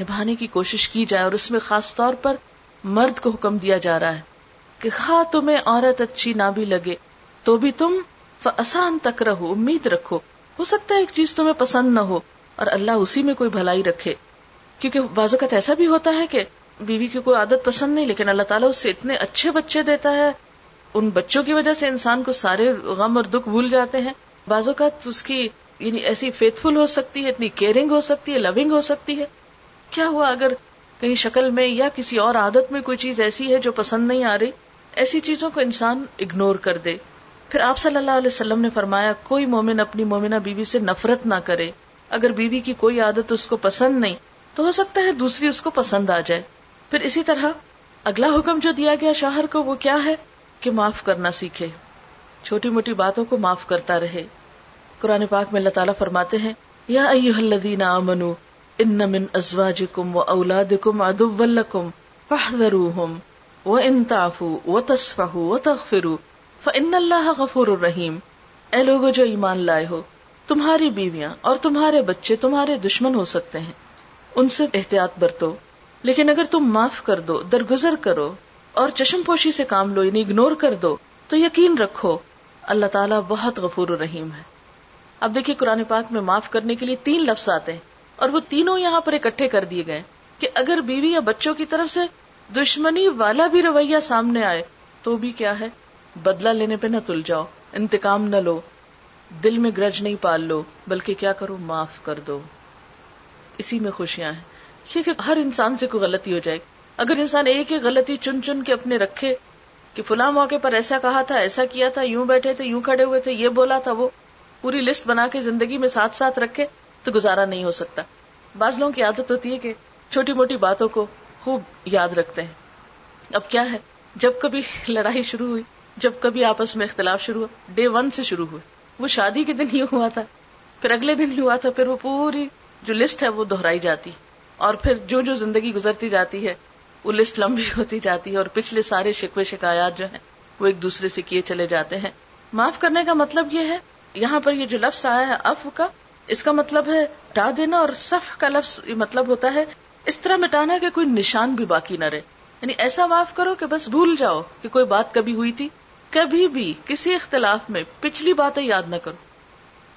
نبھانے کی کوشش کی جائے اور اس میں خاص طور پر مرد کو حکم دیا جا رہا ہے کہ خواہ تمہیں عورت اچھی نہ بھی لگے، تو بھی تم آسان تک رہو امید رکھو۔ ہو سکتا ہے ایک چیز تمہیں پسند نہ ہو اور اللہ اسی میں کوئی بھلائی رکھے۔ کیونکہ بعض اوقات ایسا بھی ہوتا ہے کہ بیوی کی کوئی عادت پسند نہیں، لیکن اللہ تعالیٰ اس سے اتنے اچھے بچے دیتا ہے ان بچوں کی وجہ سے انسان کو سارے غم اور دکھ بھول جاتے ہیں۔ بعض اوقات اس کی یعنی ایسی فیتھ فل ہو سکتی ہے، اتنی کیئرنگ ہو سکتی ہے لونگ ہو سکتی ہے۔ کیا ہوا اگر کہیں شکل میں یا کسی اور عادت میں کوئی چیز ایسی ہے جو پسند نہیں آ رہی؟ ایسی چیزوں کو انسان اگنور کر دے۔ پھر آپ صلی اللہ علیہ وسلم نے فرمایا، کوئی مومن اپنی مومنہ بیوی سے نفرت نہ کرے۔ اگر بیوی کی کوئی عادت اس کو پسند نہیں، تو ہو سکتا ہے دوسری اس کو پسند آ جائے۔ پھر اسی طرح اگلا حکم جو دیا گیا شوہر کو، وہ کیا ہے؟ کہ معاف کرنا سیکھے۔ چھوٹی موٹی باتوں کو معاف کرتا رہے۔ قرآن پاک میں اللہ تعالیٰ فرماتے ہیں، یا الذین آمنو ان من ازواجکم و اولادکم عدو لکم فاحذروہم و ان تعفو و تصفحو و فان اللہ غفور الرحیم۔ اے لوگو جو ایمان لائے ہو، تمہاری بیویاں اور تمہارے بچے تمہارے دشمن ہو سکتے ہیں۔ ان سے احتیاط برتو، لیکن اگر تم معاف کر دو، درگزر کرو اور چشم پوشی سے کام لو یعنی اگنور کر دو، تو یقین رکھو، اللہ تعالیٰ بہت غفور الرحیم ہے۔ اب دیکھیے قرآن پاک میں معاف کرنے کے لیے تین لفظ آتے ہیں اور وہ تینوں یہاں پر اکٹھے کر دیے گئے کہ اگر بیوی یا بچوں کی طرف سے دشمنی والا بھی رویہ سامنے آئے، تو بھی کیا ہے؟ بدلہ لینے پہ نہ تل جاؤ، انتقام نہ لو، دل میں گرج نہیں پال لو، بلکہ کیا کرو؟ معاف کر دو۔ اسی میں خوشیاں ہیں۔ کیونکہ ہر انسان سے کوئی غلطی ہو جائے اگر انسان ایک ایک غلطی چن چن کے اپنے رکھے کہ فلاں موقع پر ایسا کہا تھا، ایسا کیا تھا، یوں بیٹھے تھے، یوں کھڑے ہوئے تھے، یہ بولا تھا وہ، پوری لسٹ بنا کے زندگی میں ساتھ ساتھ رکھے تو گزارا نہیں ہو سکتا۔ بعض لوگوں کی عادت ہوتی ہے کہ چھوٹی موٹی باتوں کو خوب یاد رکھتے ہیں۔ اب کیا ہے؟ جب کبھی لڑائی شروع ہوئی، جب کبھی آپس میں اختلاف شروع ہوا، ڈے ون سے شروع ہوئے۔ وہ شادی کے دن ہی ہوا تھا، پھر اگلے دن ہی ہوا تھا، پھر وہ پوری جو لسٹ ہے وہ دہرائی جاتی اور پھر جو جو زندگی گزرتی جاتی ہے وہ لسٹ لمبی ہوتی جاتی ہے اور پچھلے سارے شکوے شکایات جو ہیں، وہ ایک دوسرے سے کیے چلے جاتے ہیں۔ معاف کرنے کا مطلب یہ ہے، یہاں پر یہ جو لفظ آیا ہے اف کا، اس کا مطلب ہے ہٹا دینا اور صف کا لفظ یہ مطلب ہوتا ہے، اس طرح مٹانا کہ کوئی نشان بھی باقی نہ رہے۔ یعنی ایسا معاف کرو کہ بس بھول جاؤ کہ کوئی بات کبھی ہوئی تھی، کبھی بھی کسی اختلاف میں پچھلی باتیں یاد نہ کرو۔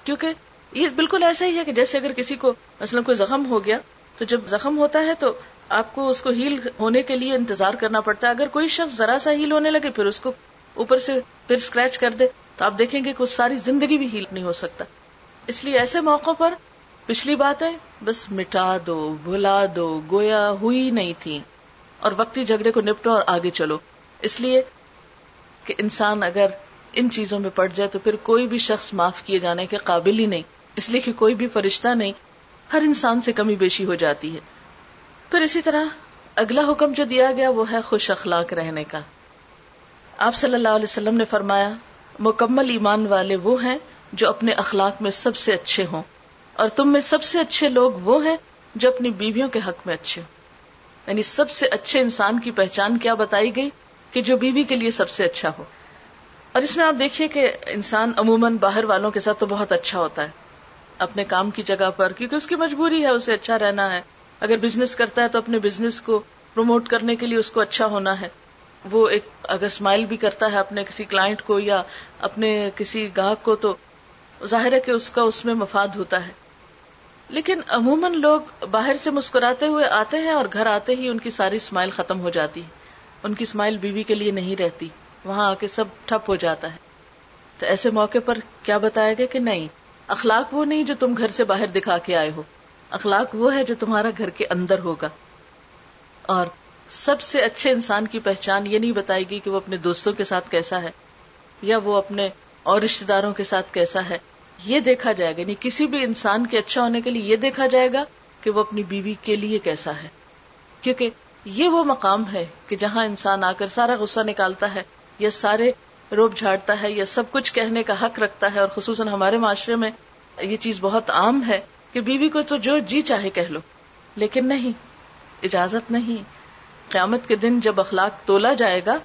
کیونکہ یہ بالکل ایسا ہی ہے کہ جیسے اگر کسی کو مثلا کوئی زخم ہو گیا، تو جب زخم ہوتا ہے تو آپ کو اس کو ہیل ہونے کے لیے انتظار کرنا پڑتا ہے۔ اگر کوئی شخص ذرا سا ہیل ہونے لگے، پھر اس کو اوپر سے پھر اسکریچ کر دے، تو آپ دیکھیں گے کہ ساری زندگی بھی ہیل نہیں ہو سکتا۔ اس لیے ایسے موقع پر پچھلی باتیں بس مٹا دو، بھلا دو، گویا ہوئی نہیں تھی۔ اور وقتی جھگڑے کو نپٹو اور آگے چلو۔ اس لیے کہ انسان اگر ان چیزوں میں پڑ جائے تو پھر کوئی بھی شخص معاف کیے جانے کے قابل ہی نہیں۔ اس لیے کہ کوئی بھی فرشتہ نہیں، ہر انسان سے کمی بیشی ہو جاتی ہے۔ پھر اسی طرح اگلا حکم جو دیا گیا وہ ہے خوش اخلاق رہنے کا۔ آپ صلی اللہ علیہ وسلم نے فرمایا، مکمل ایمان والے وہ ہیں جو اپنے اخلاق میں سب سے اچھے ہوں، اور تم میں سب سے اچھے لوگ وہ ہیں جو اپنی بیویوں کے حق میں اچھے ہوں۔ یعنی سب سے اچھے انسان کی پہچان کیا بتائی گئی کہ جو بیوی کے لیے سب سے اچھا ہو۔ اور اس میں آپ دیکھیے کہ انسان عموماً باہر والوں کے ساتھ تو بہت اچھا ہوتا ہے، اپنے کام کی جگہ پر، کیونکہ اس کی مجبوری ہے، اسے اچھا رہنا ہے۔ اگر بزنس کرتا ہے تو اپنے بزنس کو پروموٹ کرنے کے لیے اس کو اچھا ہونا ہے۔ وہ ایک اگر اسمائل بھی کرتا ہے اپنے کسی کلائنٹ کو یا اپنے کسی گاہک کو تو ظاہر ہے کہ اس کا اس میں مفاد ہوتا ہے۔ لیکن عموماً لوگ باہر سے مسکراتے ہوئے آتے ہیں اور گھر آتے ہی ان کی ساری اسمائل ختم ہو جاتی ہے۔ ان کی اسمائل بیوی کے لیے نہیں رہتی۔ وہاں آ کے سب ٹھپ ہو جاتا ہے۔ تو ایسے موقع پر کیا بتایا گیا کہ نہیں، اخلاق وہ نہیں جو تم گھر سے باہر دکھا کے آئے ہو۔ اخلاق وہ ہے جو تمہارا گھر کے اندر ہوگا۔ اور سب سے اچھے انسان کی پہچان یہ نہیں بتائے گی کہ وہ اپنے دوستوں کے ساتھ کیسا ہے یا وہ اپنے اور رشتے داروں کے ساتھ کیسا ہے۔ یہ دیکھا جائے گا یعنی کسی بھی انسان کے اچھا ہونے کے لیے یہ دیکھا جائے گا کہ وہ اپنی بیوی کے لیے کیسا ہے۔ کیونکہ یہ وہ مقام ہے کہ جہاں انسان آ کر سارا غصہ نکالتا ہے یا سارے روپ جھاڑتا ہے یا سب کچھ کہنے کا حق رکھتا ہے اور خصوصاً ہمارے معاشرے میں یہ چیز بہت عام ہے۔ کہ بیوی کو تو جو جی چاہے کہہ لو، لیکن نہیں، اجازت نہیں۔ قیامت کے دن جب اخلاق تولا جائے گا،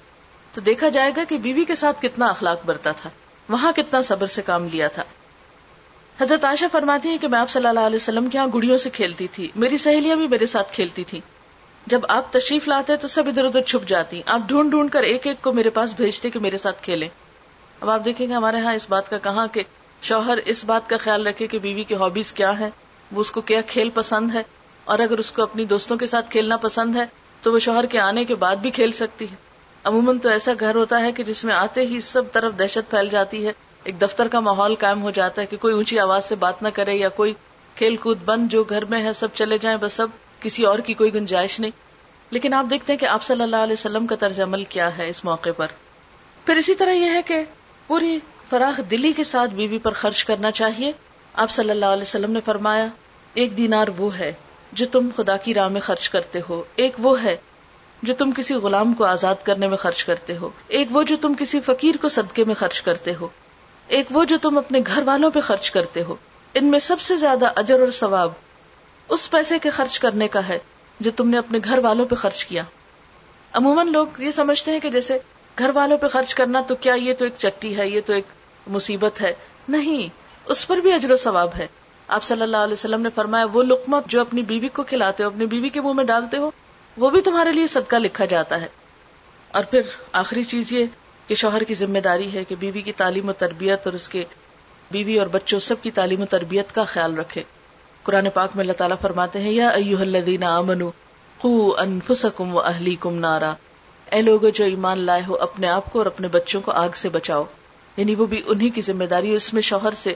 تو دیکھا جائے گا کہ بیوی کے ساتھ کتنا اخلاق برتا تھا، وہاں کتنا صبر سے کام لیا تھا۔ حضرت عائشہ فرماتی ہے کہ میں آپ صلی اللہ علیہ وسلم کے یہاں گڑیوں سے کھیلتی تھی، میری سہیلیاں بھی میرے ساتھ کھیلتی تھی جب آپ تشریف لاتے تو سب ادھر ادھر چھپ جاتی، آپ ڈھونڈ ڈھونڈ کر ایک ایک کو میرے پاس بھیجتے کہ میرے ساتھ کھیلیں۔ اب آپ دیکھیں گے ہمارے یہاں اس بات کا کہاں کہ شوہر اس بات کا خیال رکھے کہ بیوی کی ہابیز کیا ہے وہ اس کو کیا کھیل پسند ہے؟ اور اگر اس کو اپنی دوستوں کے ساتھ کھیلنا پسند ہے، تو وہ شوہر کے آنے کے بعد بھی کھیل سکتی ہے۔ عموماً تو ایسا گھر ہوتا ہے کہ جس میں آتے ہی سب طرف دہشت پھیل جاتی ہے۔ ایک دفتر کا ماحول قائم ہو جاتا ہے کہ کوئی اونچی آواز سے بات نہ کرے یا کوئی کھیل کود بند جو گھر میں ہے سب چلے جائیں، بس سب کسی اور کی کوئی گنجائش نہیں۔ لیکن آپ دیکھتے ہیں کہ آپ صلی اللہ علیہ وسلم کا طرز عمل کیا ہے اس موقع پر۔ پھر اسی طرح یہ ہے کہ پوری فراخ دلی کے ساتھ بیوی پر خرچ کرنا چاہیے۔ آپ صلی اللہ علیہ وسلم نے فرمایا، ایک دینار وہ ہے جو تم خدا کی راہ میں خرچ کرتے ہو۔ ایک وہ ہے جو تم کسی غلام کو آزاد کرنے میں خرچ کرتے ہو۔ ایک وہ جو تم کسی فقیر کو صدقے میں خرچ کرتے ہو۔ ایک وہ جو تم اپنے گھر والوں پہ خرچ کرتے ہو۔ ان میں سب سے زیادہ اجر اور ثواب اس پیسے کے خرچ کرنے کا ہے جو تم نے اپنے گھر والوں پہ خرچ کیا۔ عموماً لوگ یہ سمجھتے ہیں کہ جیسے گھر والوں پہ خرچ کرنا تو کیا یہ تو ایک چٹی ہے، یہ تو ایک مصیبت ہے؟ نہیں، اس پر بھی اجر و ثواب ہے۔ آپ صلی اللہ علیہ وسلم نے فرمایا، وہ لکمت جو اپنی بیوی کو کھلاتے ہو، اپنی بیوی کے منہ میں ڈالتے ہو، وہ بھی تمہارے لیے صدقہ لکھا جاتا ہے۔ اور پھر آخری چیز یہ کہ شوہر کی ذمہ داری ہے کہ بیوی کی تعلیم و تربیت اور اس کے بیوی اور بچوں سب کی تعلیم و تربیت کا خیال رکھے۔ قرآن پاک میں اللہ تعالیٰ فرماتے ہیں، یا ایوہ الذین آمنوا قو انفسکم و اہلیکم نارا۔ اے لوگو جو ایمان لائے ہو، اپنے آپ کو اور اپنے بچوں کو آگ سے بچاؤ۔ یعنی وہ بھی انہی کی ذمہ داری اس میں شوہر سے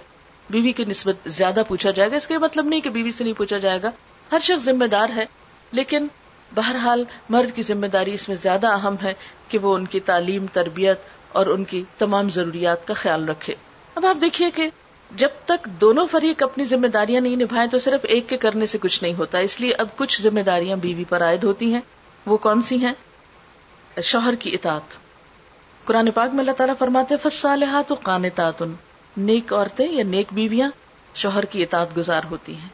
بیوی کی نسبت زیادہ پوچھا جائے گا۔ اس کا مطلب نہیں کہ بیوی سے نہیں پوچھا جائے گا۔ ہر شخص ذمہ دار ہے، لیکن بہرحال مرد کی ذمہ داری اس میں زیادہ اہم ہے کہ وہ ان کی تعلیم، تربیت اور ان کی تمام ضروریات کا خیال رکھے۔ اب آپ دیکھیے کہ جب تک دونوں فریق اپنی ذمہ داریاں نہیں نبھائیں تو صرف ایک کے کرنے سے کچھ نہیں ہوتا۔ اس لیے اب کچھ ذمہ داریاں بیوی پر عائد ہوتی ہیں۔ وہ کون سی ہیں؟ شوہر کی اطاعت۔ قرآن پاک میں اللہ تعالیٰ فرماتے فصالحات قانتات۔ نیک عورتیں یا نیک بیویاں شوہر کی اطاعت گزار ہوتی ہیں۔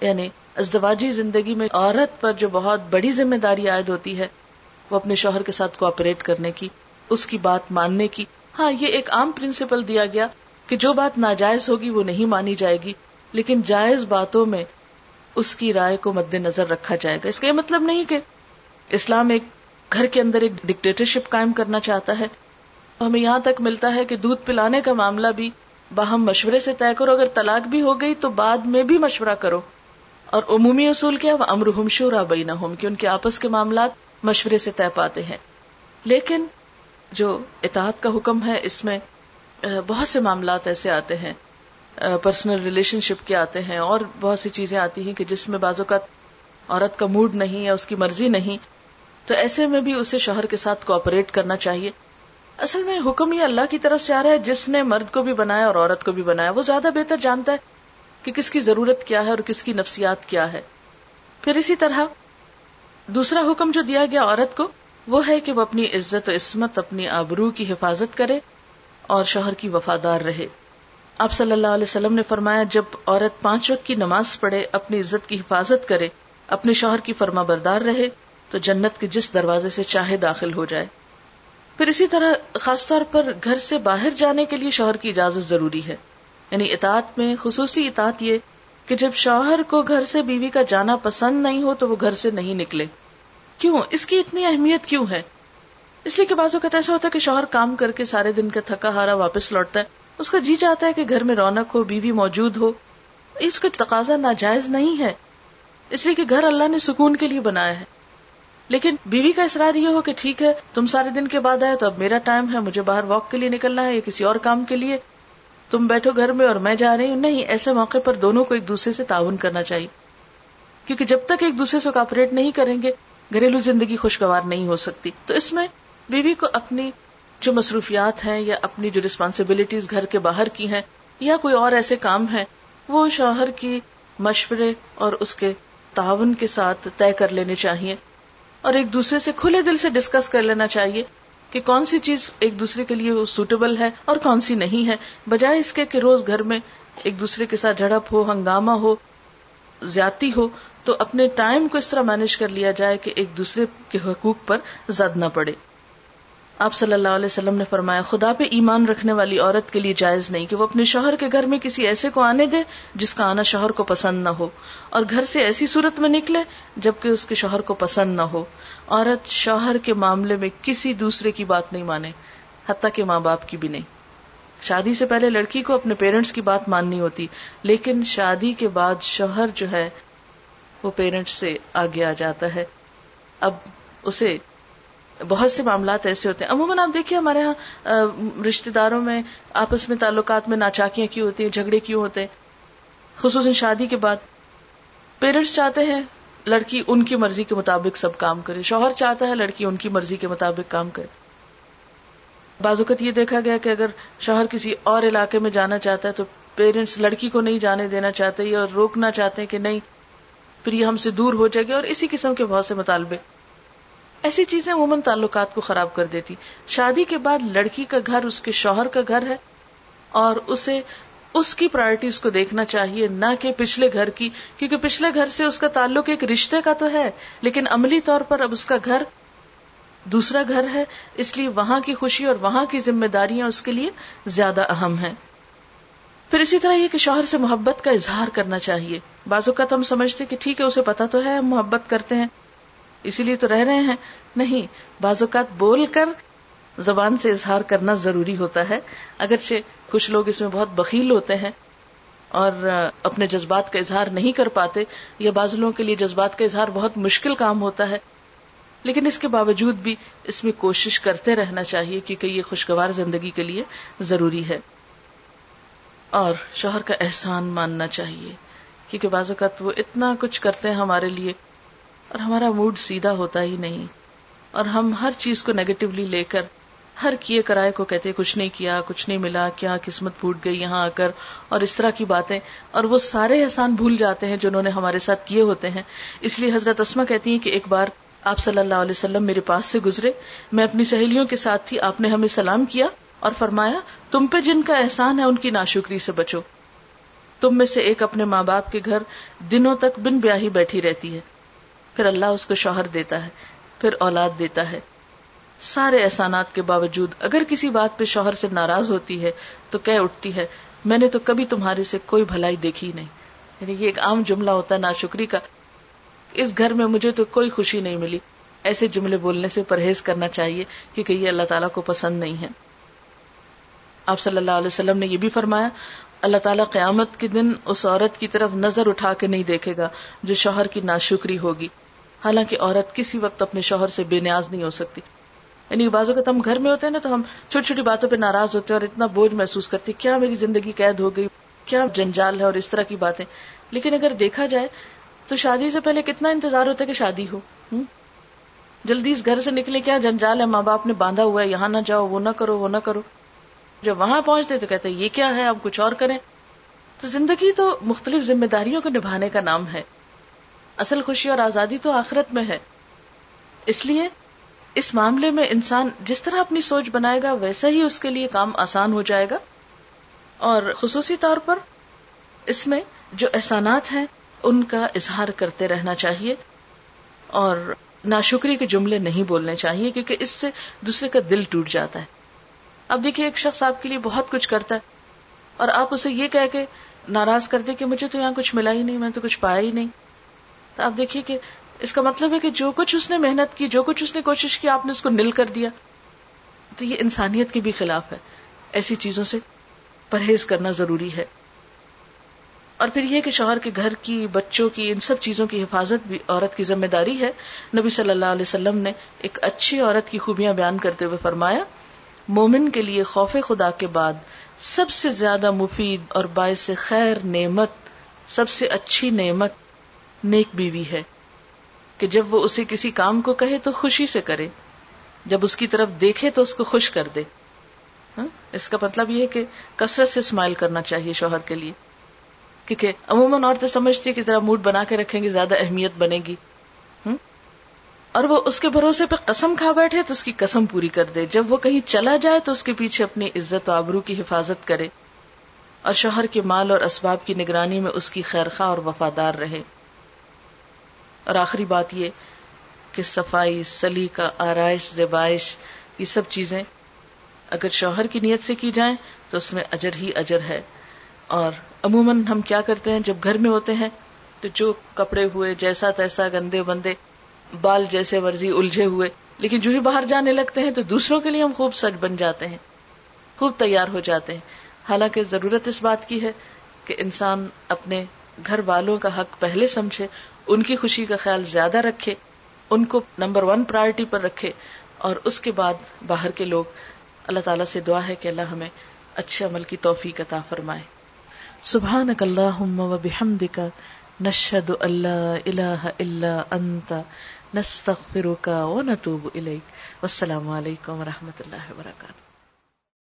یعنی ازدواجی زندگی میں عورت پر جو بہت بڑی ذمہ داری عائد ہوتی ہے، وہ اپنے شوہر کے ساتھ کوآپریٹ کرنے کی، اس کی بات ماننے کی۔ ہاں یہ ایک عام پرنسپل دیا گیا کہ جو بات ناجائز ہوگی وہ نہیں مانی جائے گی، لیکن جائز باتوں میں اس کی رائے کو مد نظر رکھا جائے گا۔ اس کا یہ مطلب نہیں کہ اسلام ایک گھر کے اندر ایک ڈکٹیٹرشپ قائم کرنا چاہتا ہے۔ ہمیں یہاں تک ملتا ہے کہ دودھ پلانے کا معاملہ بھی باہم مشورے سے طے کرو۔ اگر طلاق بھی ہو گئی تو بعد میں بھی مشورہ کرو۔ اور عمومی اصول کیا وہ شورا بئی نہ کہ ان کے آپس کے معاملات مشورے سے طے پاتے ہیں۔ لیکن جو اطاعت کا حکم ہے، اس میں بہت سے معاملات ایسے آتے ہیں پرسنل ریلیشن شپ کے آتے ہیں اور بہت سی چیزیں آتی ہیں کہ جس میں بعض اوقات عورت کا موڈ نہیں یا اس کی مرضی نہیں۔ تو ایسے میں بھی اسے شوہر کے ساتھ کوپریٹ کرنا چاہیے۔ اصل میں حکم یہ اللہ کی طرف سے آ رہا ہے، جس نے مرد کو بھی بنایا اور عورت کو بھی بنایا، وہ زیادہ بہتر جانتا ہے کہ کس کی ضرورت کیا ہے اور کس کی نفسیات کیا ہے۔ پھر اسی طرح، دوسرا حکم جو دیا گیا عورت کو، وہ ہے کہ وہ اپنی عزت و عصمت، اپنی آبرو کی حفاظت کرے اور شوہر کی وفادار رہے۔ آپ صلی اللہ علیہ وسلم نے فرمایا، جب عورت پانچ وقت کی نماز پڑھے، اپنی عزت کی حفاظت کرے، اپنے شوہر کی فرما بردار رہے تو جنت کے جس دروازے سے چاہے داخل ہو جائے۔ پھر اسی طرح خاص طور پر گھر سے باہر جانے کے لیے شوہر کی اجازت ضروری ہے۔ یعنی اطاعت میں خصوصی اطاعت یہ کہ جب شوہر کو گھر سے بیوی کا جانا پسند نہیں ہو تو وہ گھر سے نہیں نکلے۔ کیوں؟ اس کی اتنی اہمیت کیوں ہے؟ اس لیے کہ بعض اوقات ایسا ہوتا ہے کہ شوہر کام کر کے سارے دن کا تھکا ہارا واپس لوٹتا ہے۔ اس کا جی چاہتا ہے کہ گھر میں رونق ہو، بیوی موجود ہو۔ اس کا تقاضا ناجائز نہیں ہے۔ اس لیے کہ گھر اللہ نے سکون کے لیے بنایا ہے۔ لیکن بیوی کا اصرار یہ ہو کہ ٹھیک ہے، تم سارے دن کے بعد آئے تو اب میرا ٹائم ہے، مجھے باہر واک کے لیے نکلنا ہے یا کسی اور کام کے لیے۔ تم بیٹھو گھر میں اور میں جا رہی ہوں۔ نہیں، ایسے موقع پر دونوں کو ایک دوسرے سے تعاون کرنا چاہیے۔ کیونکہ جب تک ایک دوسرے سے کاپریٹ نہیں کریں گے، گھریلو زندگی خوشگوار نہیں ہو سکتی۔ تو اس میں بیوی کو اپنی جو مصروفیات ہیں یا اپنی جو ریسپانسبلٹیز گھر کے باہر کی ہیں یا کوئی اور ایسے کام ہیں، وہ شوہر کی مشورے اور اس کے تعاون کے ساتھ طے کر لینے چاہیے۔ اور ایک دوسرے سے کھلے دل سے ڈسکس کر لینا چاہیے کہ کون سی چیز ایک دوسرے کے لیے سوٹیبل ہے اور کون سی نہیں ہے۔ بجائے اس کے کہ روز گھر میں ایک دوسرے کے ساتھ جھڑپ ہو، ہنگامہ ہو، زیادتی ہو، تو اپنے ٹائم کو اس طرح مینج کر لیا جائے کہ ایک دوسرے کے حقوق پر زد نہ پڑے۔ آپ صلی اللہ علیہ وسلم نے فرمایا، خدا پہ ایمان رکھنے والی عورت کے لیے جائز نہیں کہ وہ اپنے شوہر کے گھر میں کسی ایسے کو آنے دے جس کا آنا شوہر کو پسند نہ ہو۔ اور گھر سے ایسی صورت میں نکلے جبکہ اس کے شوہر کو پسند نہ ہو۔ عورت شوہر کے معاملے میں کسی دوسرے کی بات نہیں مانے، حتیٰ کہ ماں باپ کی بھی نہیں۔ شادی سے پہلے لڑکی کو اپنے پیرنٹس کی بات ماننی ہوتی، لیکن شادی کے بعد شوہر جو ہے، وہ پیرنٹس سے آگے آ جاتا ہے۔ اب اسے بہت سے معاملات ایسے ہوتے ہیں۔ عموماً آپ دیکھیے ہمارے یہاں رشتے داروں میں آپس میں تعلقات میں ناچاکیاں کیوں ہوتی ہیں، جھگڑے کیوں ہوتے ہیں؟ خصوصاً شادی کے بعد۔ پیرنٹس چاہتے ہیں لڑکی ان کی مرضی کے مطابق سب کام کرے، شوہر چاہتا ہے لڑکی ان کی مرضی کے مطابق کام کرے۔ بعض اوقات یہ دیکھا گیا کہ اگر شوہر کسی اور علاقے میں جانا چاہتا ہے تو پیرنٹس لڑکی کو نہیں جانے دینا چاہتے یا روکنا چاہتے ہیں کہ نہیں، پھر یہ ہم سے دور ہو جائے گی اور اسی قسم کے بہت سے مطالبے۔ ایسی چیزیں عموماً تعلقات کو خراب کر دیتی۔ شادی کے بعد لڑکی کا گھر اس کے شوہر کا گھر ہے اور اسے اس کی پرائرٹیز کو دیکھنا چاہیے، نہ کہ پچھلے گھر کی، کیونکہ پچھلے گھر سے اس کا تعلق ایک رشتے کا تو ہے، لیکن عملی طور پر اب اس کا گھر دوسرا گھر ہے، اس لیے وہاں کی خوشی اور وہاں کی ذمہ داریاں اس کے لیے زیادہ اہم ہیں۔ پھر اسی طرح یہ کہ شوہر سے محبت کا اظہار کرنا چاہیے۔ بازو کا تو ہم سمجھتے کہ ٹھیک ہے، اسے پتا تو ہے، ہم محبت کرتے ہیں، اسی لیے تو رہ رہے ہیں۔ نہیں، بعض اوقات بول کر زبان سے اظہار کرنا ضروری ہوتا ہے۔ اگرچہ کچھ لوگ اس میں بہت بخیل ہوتے ہیں اور اپنے جذبات کا اظہار نہیں کر پاتے، یا بعض لوگوں کے لیے جذبات کا اظہار بہت مشکل کام ہوتا ہے۔ لیکن اس کے باوجود بھی اس میں کوشش کرتے رہنا چاہیے کیونکہ یہ خوشگوار زندگی کے لیے ضروری ہے۔ اور شوہر کا احسان ماننا چاہیے، کیونکہ بعض اوقات وہ اتنا کچھ کرتے ہیں ہمارے لیے اور ہمارا موڈ سیدھا ہوتا ہی نہیں۔ اور ہم ہر چیز کو نیگیٹولی لے کر ہر کیے کرائے کو کہتے کچھ نہیں کیا، کچھ نہیں ملا، کیا قسمت پھوٹ گئی یہاں آ کر، اور اس طرح کی باتیں۔ اور وہ سارے احسان بھول جاتے ہیں جنہوں نے ہمارے ساتھ کیے ہوتے ہیں۔ اس لیے حضرت اسما کہتی ہیں کہ ایک بار آپ صلی اللہ علیہ وسلم میرے پاس سے گزرے۔ میں اپنی سہیلیوں کے ساتھ تھی، آپ نے ہمیں سلام کیا اور فرمایا، تم پہ جن کا احسان ہے ان کی ناشکری سے بچو۔ تم میں سے ایک اپنے ماں باپ کے گھر دنوں تک بن بیاہی بیٹھی رہتی ہے۔ پھر اللہ اس کو شوہر دیتا ہے، پھر اولاد دیتا ہے۔ سارے احسانات کے باوجود اگر کسی بات پہ شوہر سے ناراض ہوتی ہے تو کہہ اٹھتی ہے، میں نے تو کبھی تمہارے سے کوئی بھلائی دیکھی نہیں۔ یعنی یہ ایک عام جملہ ہوتا ہے ناشکری کا۔ اس گھر میں مجھے تو کوئی خوشی نہیں ملی۔ ایسے جملے بولنے سے پرہیز کرنا چاہیے کیونکہ یہ اللہ تعالیٰ کو پسند نہیں ہے۔ آپ صلی اللہ علیہ وسلم نے یہ بھی فرمایا، اللہ تعالیٰ قیامت کے دن اس عورت کی طرف نظر اٹھا کے نہیں دیکھے گا جو شوہر کی ناشکری ہوگی۔ حالانکہ عورت کسی وقت اپنے شوہر سے بے نیاز نہیں ہو سکتی۔ یعنی بازو کا ہم گھر میں ہوتے ہیں نا تو ہم چھوٹی چھوٹی باتوں پہ ناراض ہوتے ہیں اور اتنا بوجھ محسوس کرتے کیا میری زندگی قید ہو گئی؟ کیا جنجال ہے اور اس طرح کی باتیں؟ لیکن اگر دیکھا جائے تو شادی سے پہلے کتنا انتظار ہوتا ہے کہ شادی ہو جلدی اس گھر سے نکلے کیا جنجال ہے؟ ماں باپ نے باندھا ہوا ہے، یہاں نہ جاؤ، وہ نہ کرو، وہ نہ کرو۔ جب وہاں پہنچتے تو کہتے یہ کیا ہے؟ اب کچھ اور کریں۔ تو زندگی تو مختلف ذمہ داریوں کو نبھانے کا نام ہے۔ اصل خوشی اور آزادی تو آخرت میں ہے۔ اس لیے اس معاملے میں انسان جس طرح اپنی سوچ بنائے گا، ویسا ہی اس کے لیے کام آسان ہو جائے گا۔ اور خصوصی طور پر اس میں جو احسانات ہیں، ان کا اظہار کرتے رہنا چاہیے۔ اور ناشکری کے جملے نہیں بولنے چاہیے، کیونکہ اس سے دوسرے کا دل ٹوٹ جاتا ہے۔ اب دیکھیے، ایک شخص آپ کے لیے بہت کچھ کرتا ہے اور آپ اسے یہ کہہ کے ناراض کر دیں کہ مجھے تو یہاں کچھ ملا ہی نہیں، میں تو کچھ پایا ہی نہیں۔ تو آپ دیکھیے کہ اس کا مطلب ہے کہ جو کچھ اس نے محنت کی، جو کچھ اس نے کوشش کی، آپ نے اس کو نل کر دیا۔ تو یہ انسانیت کے بھی خلاف ہے۔ ایسی چیزوں سے پرہیز کرنا ضروری ہے۔ اور پھر یہ کہ شوہر کے گھر کی، بچوں کی، ان سب چیزوں کی حفاظت بھی عورت کی ذمہ داری ہے۔ نبی صلی اللہ علیہ وسلم نے ایک اچھی عورت کی خوبیاں بیان کرتے ہوئے فرمایا، مومن کے لیے خوف خدا کے بعد سب سے زیادہ مفید اور باعث خیر نعمت، سب سے اچھی نعمت نیک بیوی ہے۔ کہ جب وہ اسے کسی کام کو کہے تو خوشی سے کرے۔ جب اس کی طرف دیکھے تو اس کو خوش کر دے۔ ہاں؟ اس کا مطلب یہ ہے کہ کثرت سے اسمائل کرنا چاہیے شوہر کے لیے۔ کیونکہ عموماً عورتیں سمجھتی کہ ذرا موڈ بنا کے رکھیں گے زیادہ اہمیت بنے گی۔ اور وہ اس کے بھروسے پہ قسم کھا بیٹھے تو اس کی قسم پوری کر دے۔ جب وہ کہیں چلا جائے تو اس کے پیچھے اپنی عزت و آبرو کی حفاظت کرے۔ اور شوہر کے مال اور اسباب کی نگرانی میں اس کی خیرخواہ اور وفادار رہے۔ اور آخری بات یہ کہ صفائی، سلی کا آرائش زبائش یہ سب چیزیں اگر شوہر کی نیت سے کی جائیں تو اس میں اجر ہی اجر ہے۔ اور عموماً ہم کیا کرتے ہیں؟ جب گھر میں ہوتے ہیں تو جو کپڑے ہوئے، جیسا تیسا، گندے بندے، بال جیسے ورزی الجھے ہوئے، لیکن جو ہی باہر جانے لگتے ہیں تو دوسروں کے لیے ہم خوب سچ بن جاتے ہیں، خوب تیار ہو جاتے ہیں۔ حالانکہ ضرورت اس بات کی ہے کہ انسان اپنے گھر والوں کا حق پہلے سمجھے ان کی خوشی کا خیال زیادہ رکھے، ان کو نمبر ون پرائرٹی پر رکھے، اور اس کے بعد باہر کے لوگ اللہ تعالیٰ سے دعا ہے کہ اللہ ہمیں اچھے عمل کی توفیق عطا فرمائے۔ سبحانك اللهم وبحمدك نشهد ان لا اله الا انت نستغفرك ونتوب اليك والسلام علیکم و رحمۃ اللہ وبرکاتہ۔